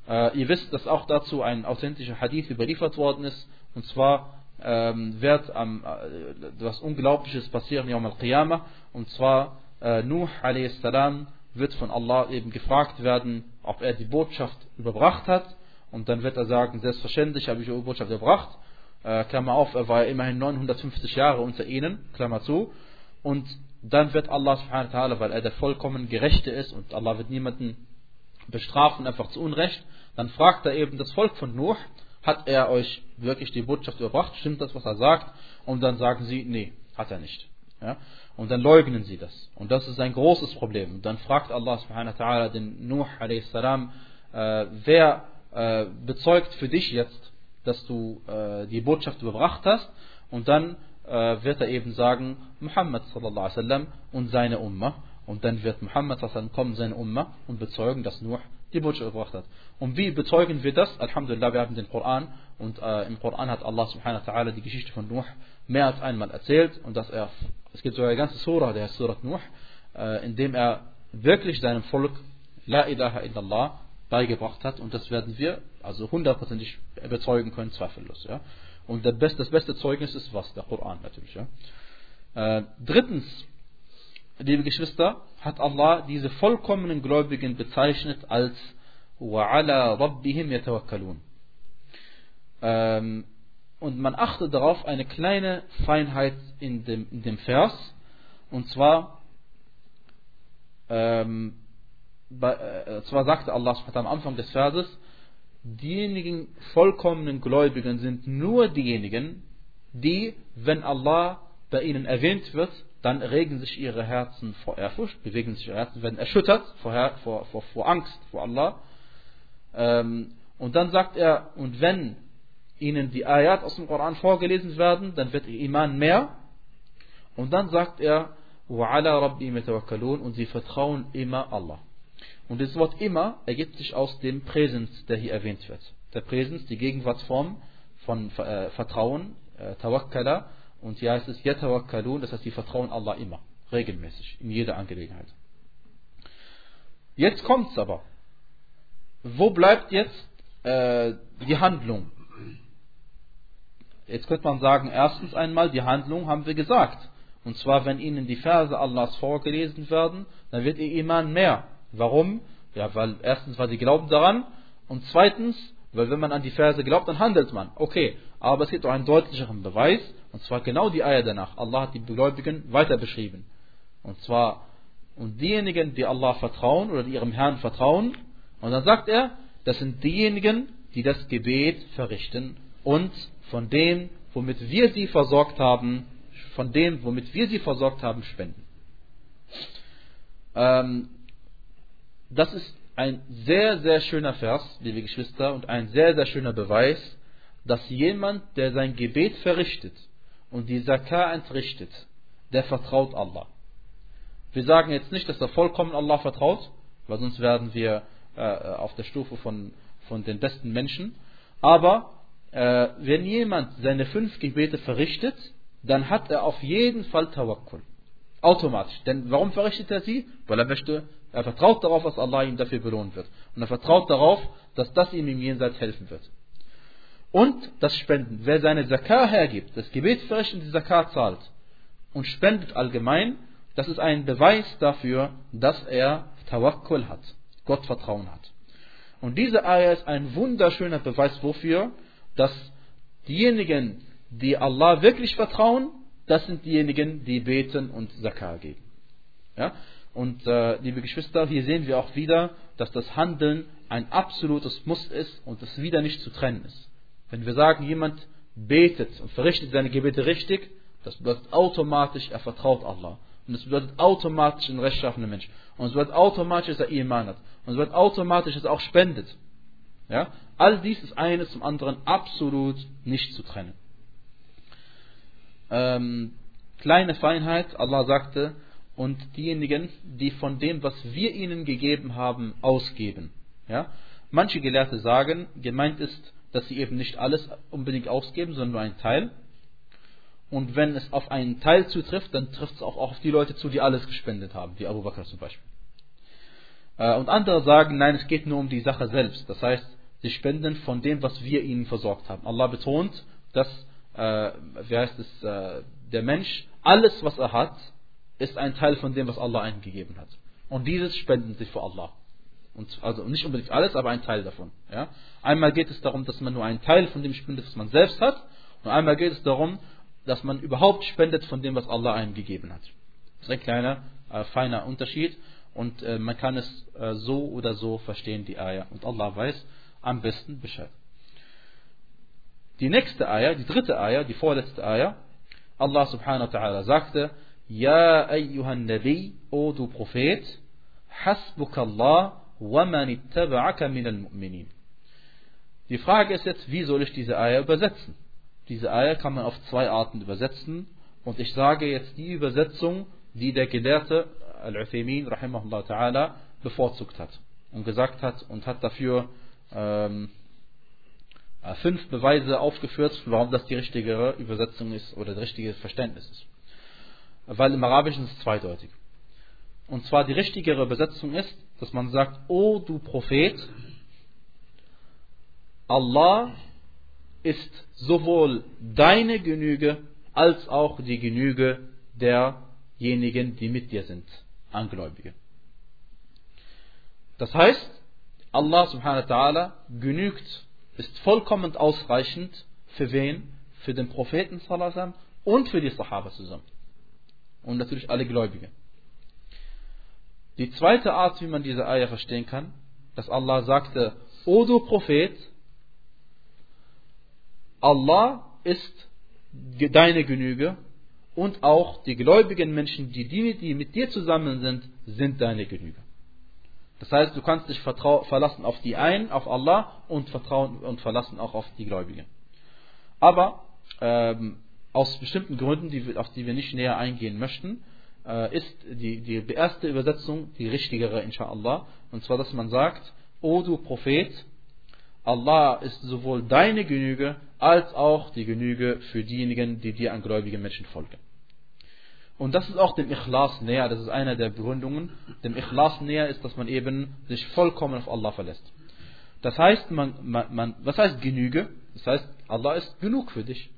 Äh, ihr wisst, dass auch dazu ein authentischer Hadith überliefert worden ist. Und zwar ähm, wird am, äh, was Unglaubliches passieren Yawm al-Qiyamah. Und zwar äh, Nuh a.s. wird von Allah eben gefragt werden, ob er die Botschaft überbracht hat. Und dann wird er sagen, selbstverständlich habe ich die Botschaft überbracht. Äh, Klammer auf, er war immerhin 950 Jahre unter ihnen, Klammer zu. Und dann wird Allah subhanahu wa ta'ala, weil er der vollkommen Gerechte ist und Allah wird niemanden bestrafen, einfach zu Unrecht, dann fragt er eben das Volk von Nuh, hat er euch wirklich die Botschaft überbracht? Stimmt das, was er sagt? Und dann sagen sie, nee, hat er nicht. Ja? Und dann leugnen sie das. Und das ist ein großes Problem. Und dann fragt Allah subhanahu wa ta'ala den Nuh a.s. Äh, wer äh, bezeugt für dich jetzt, dass du äh, die Botschaft überbracht hast? Und dann äh, wird er eben sagen, Muhammad sallallahu alaihi wasallam und seine Ummah. Und dann wird Muhammad sallallahu kommen, seine Ummah, und bezeugen, dass Nuh die Botschaft gebracht hat. Und wie bezeugen wir das? Alhamdulillah, wir haben den Koran und äh, im Koran hat Allah subhanahu wa ta'ala die Geschichte von Nuh mehr als einmal erzählt und dass er, es gibt sogar eine ganze Surah, der heißt Surah Nuh, äh, in dem er wirklich seinem Volk La ilaha illallah beigebracht hat und das werden wir also hundertprozentig bezeugen können, zweifellos. Ja? Und das beste, das beste Zeugnis ist was? Der Koran natürlich. Ja? Äh, drittens, liebe Geschwister, hat Allah diese vollkommenen Gläubigen bezeichnet als وَعَلَى رَبِّهِمْ يَتَوَكَّلُونَ ähm, und man achtet darauf eine kleine Feinheit in dem, in dem Vers und zwar ähm, bei, äh, zwar sagte Allah am Anfang des Verses diejenigen vollkommenen Gläubigen sind nur diejenigen die wenn Allah bei ihnen erwähnt wird dann regen sich ihre Herzen vor Ehrfurcht, bewegen sich ihre Herzen, werden erschüttert vor, vor, vor, vor Angst vor Allah. Ähm, und dann sagt er, und wenn ihnen die Ayat aus dem Koran vorgelesen werden, dann wird ihr Iman mehr. Und dann sagt er, und sie vertrauen immer Allah. Und das Wort immer ergibt sich aus dem Präsens, der hier erwähnt wird. Der Präsens, die Gegenwartsform von äh, Vertrauen, äh, Tawakkala, und hier heißt es Yatawakkalun, das heißt, die vertrauen Allah immer, regelmäßig, in jeder Angelegenheit. Jetzt kommt's aber. Wo bleibt jetzt äh, die Handlung? Jetzt könnte man sagen, erstens einmal, die Handlung haben wir gesagt. Und zwar, wenn ihnen die Verse Allahs vorgelesen werden, dann wird ihr Iman mehr. Warum? Ja, weil erstens, weil sie glauben daran und zweitens, weil wenn man an die Verse glaubt, dann handelt man. Okay, aber es gibt auch einen deutlicheren Beweis, und zwar genau die Eier danach. Allah hat die Gläubigen weiter beschrieben. Und zwar, und diejenigen, die Allah vertrauen oder die ihrem Herrn vertrauen, und dann sagt er, das sind diejenigen, die das Gebet verrichten und von dem, womit wir sie versorgt haben, von dem, womit wir sie versorgt haben, spenden. Ähm, das ist ein sehr, sehr schöner Vers, liebe Geschwister, und ein sehr, sehr schöner Beweis, dass jemand, der sein Gebet verrichtet und die Zakah entrichtet, der vertraut Allah. Wir sagen jetzt nicht, dass er vollkommen Allah vertraut, weil sonst werden wir äh, auf der Stufe von, von den besten Menschen. Aber äh, wenn jemand seine fünf Gebete verrichtet, dann hat er auf jeden Fall Tawakkul. Automatisch. Denn warum verrichtet er sie? Weil er möchte, er vertraut darauf, dass Allah ihm dafür belohnt wird. Und er vertraut darauf, dass das ihm im Jenseits helfen wird. Und das Spenden. Wer seine Zakah hergibt, das Gebet verrichtet die Zakah zahlt und spendet allgemein, das ist ein Beweis dafür, dass er Tawakkul hat, Gottvertrauen hat. Und diese Ayah ist ein wunderschöner Beweis wofür, dass diejenigen, die Allah wirklich vertrauen, das sind diejenigen, die beten und Zakah geben. Ja? Und äh, liebe Geschwister, hier sehen wir auch wieder, dass das Handeln ein absolutes Muss ist und es wieder nicht zu trennen ist. Wenn wir sagen, jemand betet und verrichtet seine Gebete richtig, das bedeutet automatisch, er vertraut Allah. Und das bedeutet automatisch ein rechtschaffener Mensch. Und es bedeutet automatisch, dass er Iman hat. Und es bedeutet automatisch, dass er auch spendet. Ja? All dies ist eines zum anderen absolut nicht zu trennen. ähm, kleine Feinheit, Allah sagte, und diejenigen, die von dem, was wir ihnen gegeben haben, ausgeben. Ja? Manche Gelehrte sagen, gemeint ist, dass sie eben nicht alles unbedingt ausgeben, sondern nur einen Teil. Und wenn es auf einen Teil zutrifft, dann trifft es auch auf die Leute zu, die alles gespendet haben, wie Abu Bakr zum Beispiel. Äh, und andere sagen, nein, es geht nur um die Sache selbst. Das heißt, sie spenden von dem, was wir ihnen versorgt haben. Allah betont, dass, äh, wie heißt es, äh, der Mensch, alles, was er hat, ist ein Teil von dem, was Allah ihnen gegeben hat. Und dieses spenden sie für Allah. Und also nicht unbedingt alles, aber ein Teil davon. Ja? Einmal geht es darum, dass man nur einen Teil von dem spendet, was man selbst hat. Und einmal geht es darum, dass man überhaupt spendet von dem, was Allah einem gegeben hat. Das ist ein kleiner, äh, feiner Unterschied. Und äh, man kann es äh, so oder so verstehen, die Eier. Und Allah weiß am besten Bescheid. Die nächste Eier, die dritte Eier, die vorletzte Eier, Allah subhanahu wa ta'ala sagte, Ja ayyuhan Nabi, o du Prophet, hasbukallah wa man ittaba'aka minal mu'minin. Die Frage ist jetzt, wie soll ich diese Eier übersetzen? Diese Eier kann man auf zwei Arten übersetzen. Und ich sage jetzt die Übersetzung, die der Gelehrte Al-Uthaymin rahimahullah ta'ala bevorzugt hat. Und gesagt hat und hat dafür ähm, äh, fünf Beweise aufgeführt, warum das die richtige Übersetzung ist oder das richtige Verständnis ist. Weil im Arabischen ist es zweideutig. Und zwar die richtigere Übersetzung ist, dass man sagt, O du Prophet, Allah ist sowohl deine Genüge als auch die Genüge derjenigen, die mit dir sind, Angläubige. Das heißt, Allah subhanahu wa ta'ala genügt, ist vollkommen ausreichend für wen? Für den Propheten sallam und für die Sahaba zusammen. Und natürlich alle Gläubigen. Die zweite Art, wie man diese Eier verstehen kann, dass Allah sagte, O du Prophet, Allah ist deine Genüge und auch die gläubigen Menschen, die, die, die mit dir zusammen sind, sind deine Genüge. Das heißt, du kannst dich verlassen auf die einen, auf Allah und vertrauen und verlassen auch auf die Gläubigen. Aber ähm, aus bestimmten Gründen, die, auf die wir nicht näher eingehen möchten, äh, ist die, die erste Übersetzung die richtigere, inshallah. Und zwar, dass man sagt, O du Prophet, Allah ist sowohl deine Genüge als auch die Genüge für diejenigen, die dir an gläubigen Menschen folgen. Und das ist auch dem Ikhlas näher, das ist einer der Begründungen. Dem Ikhlas näher ist, dass man eben sich vollkommen auf Allah verlässt. Das heißt, man, man, man, was heißt Genüge? Das heißt, Allah ist genug für dich.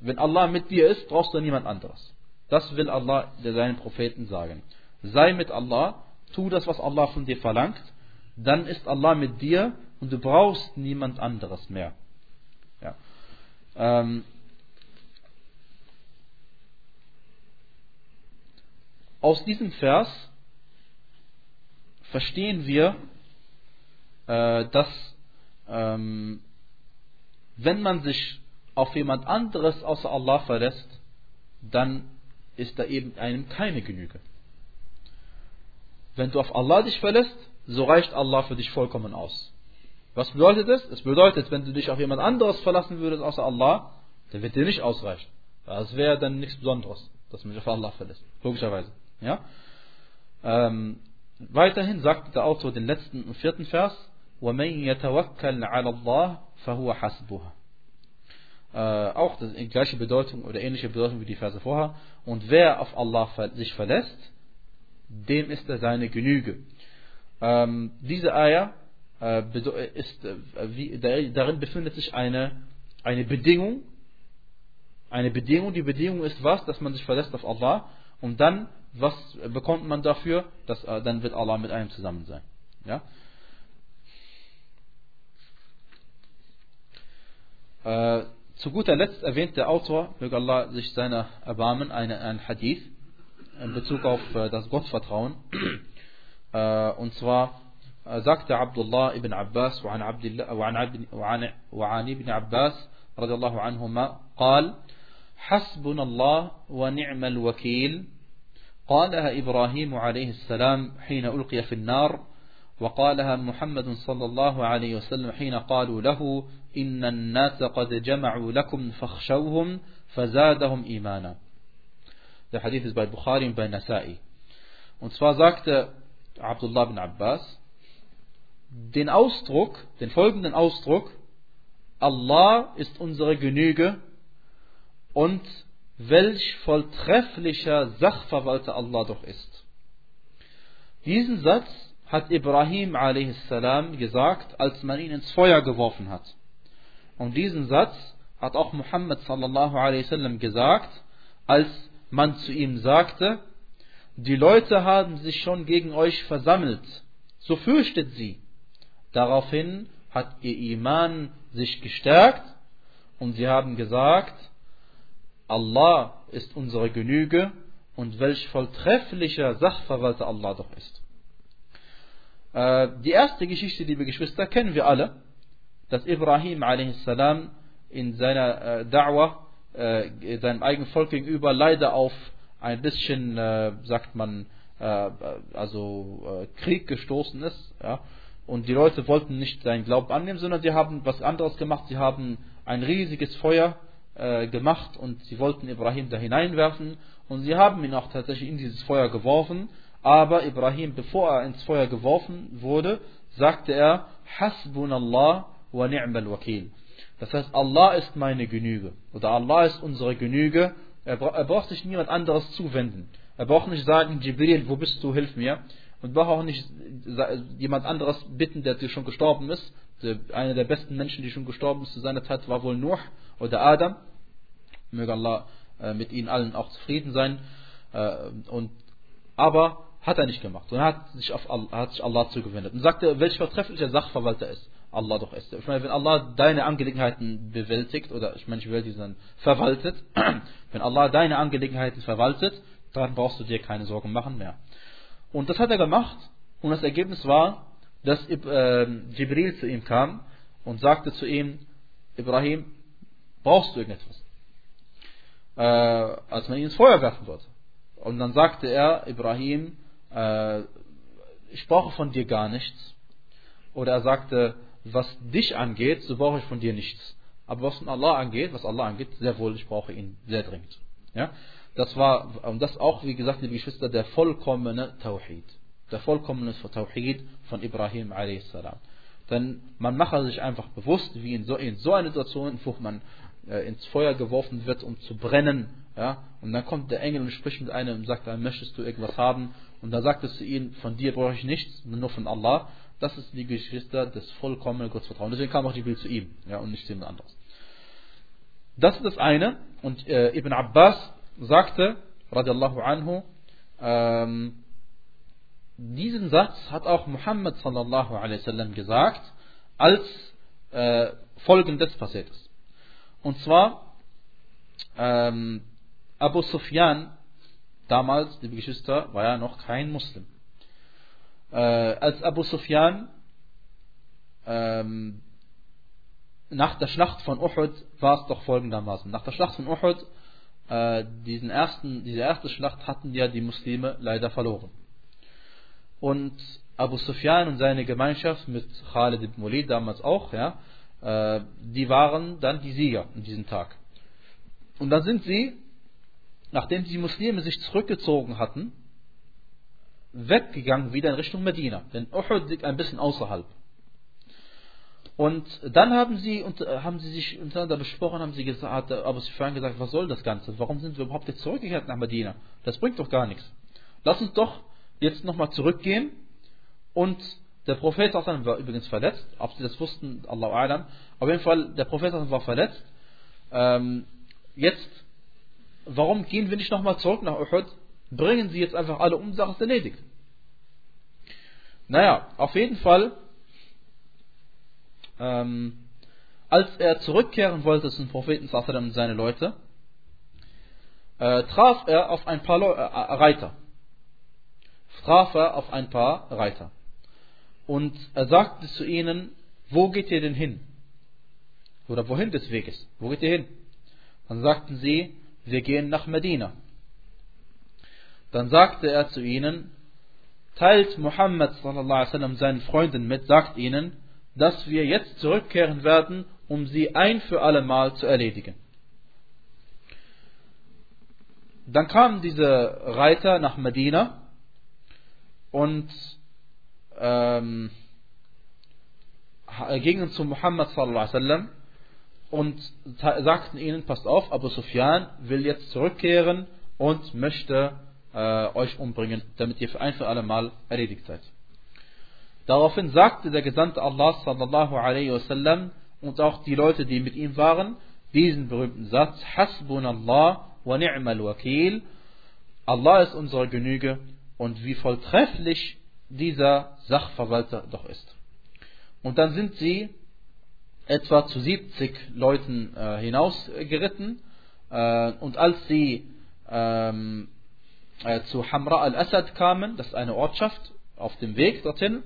Wenn Allah mit dir ist, brauchst du niemand anderes. Das will Allah seinen Propheten sagen. Sei mit Allah, tu das, was Allah von dir verlangt, dann ist Allah mit dir und du brauchst niemand anderes mehr. Ja. Ähm, aus diesem Vers verstehen wir, äh, dass ähm, wenn man sich auf jemand anderes außer Allah verlässt, dann ist da eben einem keine Genüge. Wenn du auf Allah dich verlässt, so reicht Allah für dich vollkommen aus. Was bedeutet das? Es bedeutet, wenn du dich auf jemand anderes verlassen würdest außer Allah, dann wird dir nicht ausreichen. Das wäre dann nichts Besonderes, dass man sich auf Allah verlässt. Logischerweise. Ja? Ähm, weiterhin sagt der Autor den letzten und vierten Vers, وَمَنْ يَتَوَكَّلْ عَلَى اللَّهِ فَهُوَ حَسْبُهُ äh, auch die gleiche Bedeutung oder ähnliche Bedeutung wie die Verse vorher. Und wer auf Allah sich verlässt, dem ist er seine Genüge. Ähm, diese Eier äh, ist, äh, wie, darin befindet sich eine, eine Bedingung. Eine Bedingung, die Bedingung ist was? Dass man sich verlässt auf Allah. Und dann was bekommt man dafür? Dass, äh, dann wird Allah mit einem zusammen sein. Ja? Äh, zu guter Letzt erwähnt der Autor, möge Allah sich seiner erbarmen, einen, einen Hadith in Bezug auf das Gottvertrauen. und zwar sagte Abdullah ibn Abbas وعن, عبد الله وعن, وعن, وعن ابن عباس رضي الله قال حسبنا الله ونعم الوكيل قالها إبراهيم عليه السلام حين ألقي في النار وقالها محمد صلى الله عليه وسلم حين قالوا له إن الناس قد جمعوا لكم فاخشوهم فزادهم إيمانا Der Hadith ist bei Bukhari und bei Nasa'i. Und zwar sagte Abdullah bin Abbas, den Ausdruck, den folgenden Ausdruck, Allah ist unsere Genüge und welch volltrefflicher Sachverwalter Allah doch ist. Diesen Satz hat Ibrahim a.s. gesagt, als man ihn ins Feuer geworfen hat. Und diesen Satz hat auch Muhammad sallallahu alaihi wasallam gesagt, als man zu ihm sagte, die Leute haben sich schon gegen euch versammelt, so fürchtet sie. Daraufhin hat ihr Iman sich gestärkt und sie haben gesagt, Allah ist unsere Genüge und welch volltrefflicher Sachverwalter Allah doch ist. Äh, die erste Geschichte, liebe Geschwister, kennen wir alle, dass Ibrahim a.s. in seiner äh, Da'wah äh, seinem eigenen Volk gegenüber leider auf ein bisschen, äh, sagt man, äh, also äh, Krieg gestoßen ist. Ja? Und die Leute wollten nicht seinen Glauben annehmen, sondern sie haben was anderes gemacht. Sie haben ein riesiges Feuer äh, gemacht und sie wollten Ibrahim da hineinwerfen. Und sie haben ihn auch tatsächlich in dieses Feuer geworfen. Aber Ibrahim, bevor er ins Feuer geworfen wurde, sagte er, Hasbunallah Das heißt, Allah ist meine Genüge. Oder Allah ist unsere Genüge. Er, er braucht sich niemand anderes zuwenden. Er braucht nicht sagen, Jibril, wo bist du, hilf mir. Und braucht auch nicht jemand anderes bitten, der schon gestorben ist. einer der besten Menschen, die schon gestorben ist zu seiner Zeit, war wohl Nuh oder Adam. Möge Allah äh, mit ihnen allen auch zufrieden sein. Äh, und, aber hat er nicht gemacht. Er hat sich, auf Allah, hat sich Allah zugewendet. Und sagte, welch vertrefflicher Sachverwalter ist. Allah doch ist. Ich meine, wenn Allah deine Angelegenheiten bewältigt, oder ich meine, ich will diesen verwaltet, [CLEARS THROAT] wenn Allah deine Angelegenheiten verwaltet, dann brauchst du dir keine Sorgen machen mehr. Und das hat er gemacht, und das Ergebnis war, dass äh, Jibril zu ihm kam und sagte zu ihm, Ibrahim, brauchst du irgendetwas? Äh, als man ihn ins Feuer werfen wollte. Und dann sagte er, Ibrahim, äh, ich brauche von dir gar nichts. Oder er sagte, was dich angeht, so brauche ich von dir nichts. Aber was Allah angeht, was Allah angeht, sehr wohl, ich brauche ihn sehr dringend. Ja? Das war, und das auch, wie gesagt, liebe Geschwister, der vollkommene Tawhid. Der vollkommene Tawhid von Ibrahim a.s. Denn man mache sich einfach bewusst, wie in so, in so einer Situation, wo man äh, ins Feuer geworfen wird, um zu brennen, ja, und dann kommt der Engel und spricht mit einem und sagt, möchtest du irgendwas haben? Und dann sagt es zu ihm, von dir brauche ich nichts, nur von Allah. Das ist die Geschwister des vollkommenen Gottvertrauen. Deswegen kam auch die Bild zu ihm ja, und nicht zu jemand anderes. Das ist das eine. Und äh, Ibn Abbas sagte, radiallahu anhu, ähm, diesen Satz hat auch Muhammad sallallahu alaihi wasallam gesagt, als äh, folgendes passiert ist. Und zwar, ähm, Abu Sufyan, damals, liebe Geschwister, war ja noch kein Muslim äh, als Abu Sufyan ähm, nach der Schlacht von Uhud war es doch folgendermaßen. Nach der Schlacht von Uhud, äh, diesen ersten, diese erste Schlacht hatten ja die Muslime leider verloren. Und Abu Sufyan und seine Gemeinschaft mit Khalid ibn Walid damals auch, ja, äh, die waren dann die Sieger an diesem Tag. Und dann sind sie, nachdem die Muslime sich zurückgezogen hatten, weggegangen wieder in Richtung Medina. Denn Uhud liegt ein bisschen außerhalb. Und dann haben sie, haben sie sich untereinander besprochen, haben sie gesagt, hat Abu Sufyan gesagt, was soll das Ganze? Warum sind wir überhaupt jetzt zurückgekehrt nach Medina? Das bringt doch gar nichts. Lass uns doch jetzt nochmal zurückgehen. Und der Prophet war übrigens verletzt. Ob sie das wussten, Allah Alam. Auf jeden Fall, der Prophet war verletzt. Ähm, jetzt, warum gehen wir nicht nochmal zurück nach Uhud? Bringen sie jetzt einfach alle um, Sache ist erledigt. Naja, auf jeden Fall, ähm, als er zurückkehren wollte zum Propheten Sassadam und seine Leute, äh, traf er auf ein paar Leu äh, äh, Reiter. Traf er auf ein paar Reiter. Und er sagte zu ihnen, wo geht ihr denn hin? Oder wohin des Weges? Wo geht ihr hin? Dann sagten sie, wir gehen nach Medina. Dann sagte er zu ihnen, teilt Muhammad seinen Freunden mit, sagt ihnen, dass wir jetzt zurückkehren werden, um sie ein für alle Mal zu erledigen. Dann kamen diese Reiter nach Medina und ähm, gingen zu Muhammad und sagten ihnen, passt auf, Abu Sufyan will jetzt zurückkehren und möchte äh, euch umbringen, damit ihr für ein für alle Mal erledigt seid. Daraufhin sagte der Gesandte Allah sallallahu alaihi wasallam und auch die Leute, die mit ihm waren, diesen berühmten Satz, Hasbunallah wa ni'mal wakil. Allah ist unsere Genüge und wie volltrefflich dieser Sachverwalter doch ist. Und dann sind sie etwa zu 70 Leuten äh, hinausgeritten äh, und als sie ähm, äh, zu Hamra al-Assad kamen, das ist eine Ortschaft auf dem Weg dorthin,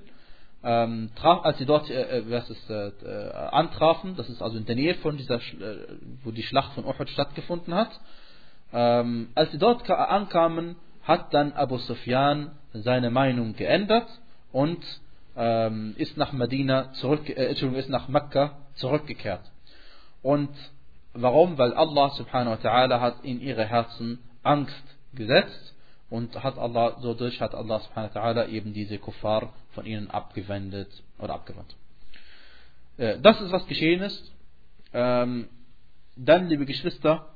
ähm, traf, als sie dort äh, äh was ist, äh, äh, antrafen, das ist also in der Nähe von dieser, äh, wo die Schlacht von Uhud stattgefunden hat, ähm, als sie dort ankamen, hat dann Abu Sufyan seine Meinung geändert und ähm, ist nach Medina zurück, äh, Entschuldigung, ist nach Mekka zurückgekehrt. Und warum? Weil Allah subhanahu wa ta'ala hat in ihre Herzen Angst gesetzt und hat Allah, so hat Allah subhanahu wa ta'ala eben diese Kuffar von ihnen abgewendet oder abgewandt. Äh, das ist, was geschehen ist. Ähm, dann, liebe Geschwister,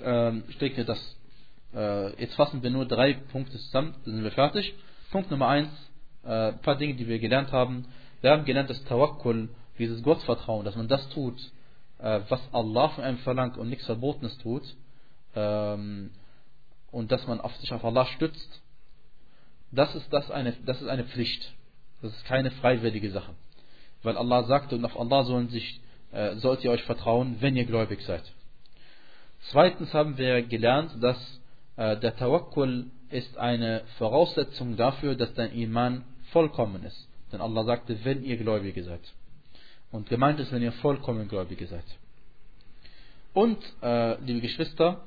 ähm, ich denke, das, äh, jetzt fassen wir nur drei Punkte zusammen, dann sind wir fertig. Punkt Nummer eins, äh, ein paar Dinge, die wir gelernt haben. Wir haben gelernt, dass Tawakkul, dieses Gottvertrauen, dass man das tut, was Allah von einem verlangt und nichts Verbotenes tut, ähm, und dass man auf sich auf Allah stützt, das ist, das, eine, das ist eine Pflicht. Das ist keine freiwillige Sache. Weil Allah sagte, und auf Allah sollen sich, äh, sollt ihr euch vertrauen, wenn ihr gläubig seid. Zweitens haben wir gelernt, dass äh, der Tawakkul ist eine Voraussetzung dafür, dass dein Iman vollkommen ist. Denn Allah sagte, wenn ihr Gläubige seid. Und gemeint ist, wenn ihr vollkommen Gläubige seid. Und, äh, liebe Geschwister,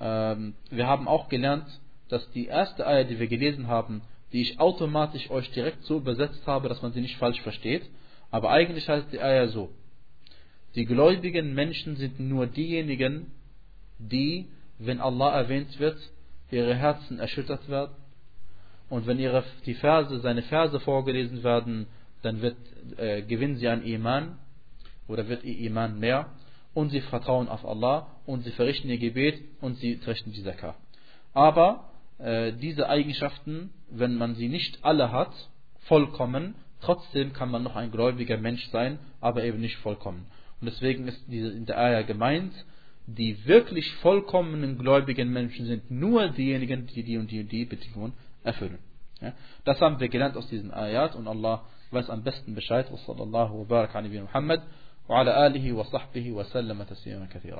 wir haben auch gelernt, dass die erste Eier, die wir gelesen haben, die ich automatisch euch direkt so übersetzt habe, dass man sie nicht falsch versteht. Aber eigentlich heißt die Eier so. Die gläubigen Menschen sind nur diejenigen, die, wenn Allah erwähnt wird, ihre Herzen erschüttert werden. Und wenn ihre, die Verse, seine Verse vorgelesen werden, dann wird, äh, gewinnen sie an Iman oder wird ihr Iman mehr und sie vertrauen auf Allah und sie verrichten ihr Gebet und sie verrichten die Zakah. Aber äh, diese Eigenschaften, wenn man sie nicht alle hat, vollkommen, trotzdem kann man noch ein gläubiger Mensch sein, aber eben nicht vollkommen. Und deswegen ist diese, in der Ayah gemeint, die wirklich vollkommenen gläubigen Menschen sind nur diejenigen, die die und die und die Bedingungen erfüllen. Ja? Das haben wir gelernt aus diesen Ayat und Allah weiß am besten Bescheid. Wa sallallahu wa barak Muhammad. وعلى آله وصحبه وسلم تسليما كثيرا.